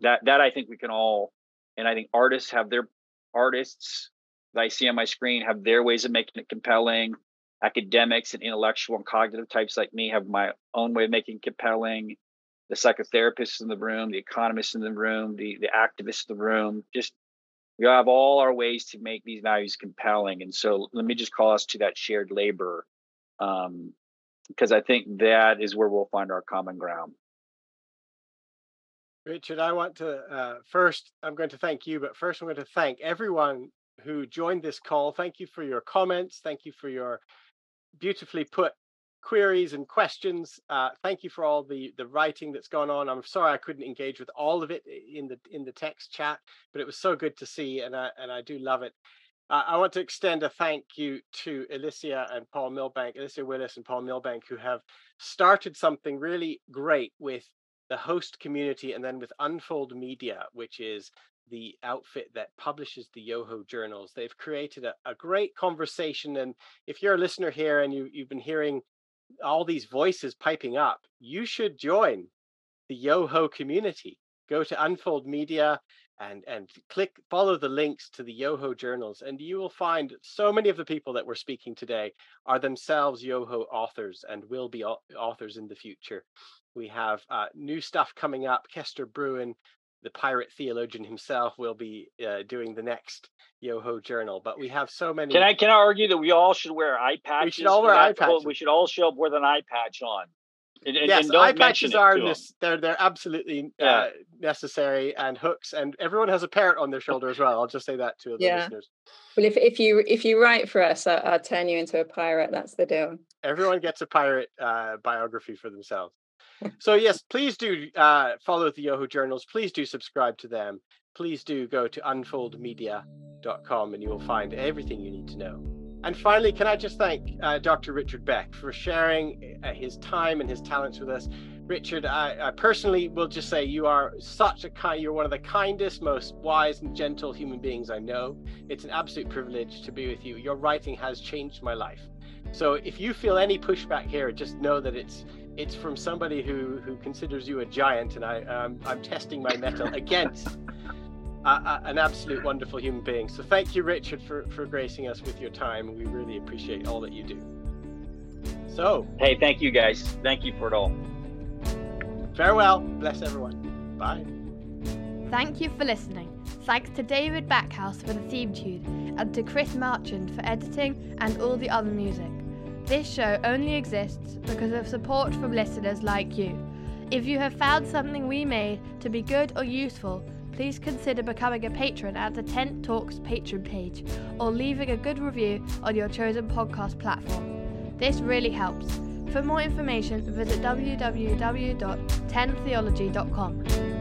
S3: That that I think we can all, and I think artists have their artists that I see on my screen have their ways of making it compelling. Academics and intellectual and cognitive types like me have my own way of making compelling the psychotherapists in the room, the economists in the room, the the activists in the room. Just we have all our ways to make these values compelling. And so let me just call us to that shared labor, um, because I think that is where we'll find our common ground.
S1: Richard, I want to uh, first, I'm going to thank you, but first I'm going to thank everyone who joined this call. Thank you for your comments. Thank you for your beautifully put queries and questions. Uh, thank you for all the the writing that's gone on. I'm sorry I couldn't engage with all of it in the in the text chat, but it was so good to see, and I and I do love it. Uh, I want to extend a thank you to Alicia and Paul Milbank, Alicia Willis and Paul Milbank, who have started something really great with the host community and then with Unfold Media, which is the outfit that publishes the Yoho journals. They've created a, a great conversation. And if you're a listener here and you, you've been hearing all these voices piping up, you should join the Yoho community go to Unfold Media and and click follow the links to the Yoho journals, and you will find so many of the people that we're speaking today are themselves Yoho authors and will be authors in the future. We have uh, new stuff coming up. Kester Brewin the pirate theologian himself, will be uh, doing the next Yoho journal. But we have so many.
S3: Can I can I argue that we all should wear eye patches?
S1: We should all wear eye patches.
S3: We should all show up with an eye patch on.
S1: And, and, yes, and eye patches are this, they're they're absolutely yeah. uh, necessary and hooks, and everyone has a parrot on their shoulder as well. I'll just say that to the yeah. listeners.
S6: Well, if if you if you write for us, I'll, I'll turn you into a pirate. That's the deal.
S1: Everyone gets a pirate uh, biography for themselves. so yes, please do uh, follow the Yoho journals. Please do subscribe to them. Please do go to unfoldmedia.com and you will find everything you need to know. And finally, can I just thank uh, Dr. Richard Beck for sharing uh, his time and his talents with us. Richard, I, I, personally will just say you are such a kind, you're one of the kindest, most wise and gentle human beings I know. It's an absolute privilege to be with you. Your writing has changed my life. So if you feel any pushback here, just know that it's it's from somebody who who considers you a giant, and I um, I'm testing my mettle against an absolute wonderful human being. So thank you, Richard, for, for gracing us with your time. We really appreciate all that you do. So,
S3: hey, thank you guys. Thank you for it all.
S1: Farewell. Bless everyone. Bye.
S2: Thank you for listening. Thanks to David Backhouse for the theme tune and to Chris Marchand for editing and all the other music. This show only exists because of support from listeners like you. If you have found something we made to be good or useful, please consider becoming a patron at the Tent Talks Patreon page or leaving a good review on your chosen podcast platform. This really helps. For more information, visit www.tenttheology.com.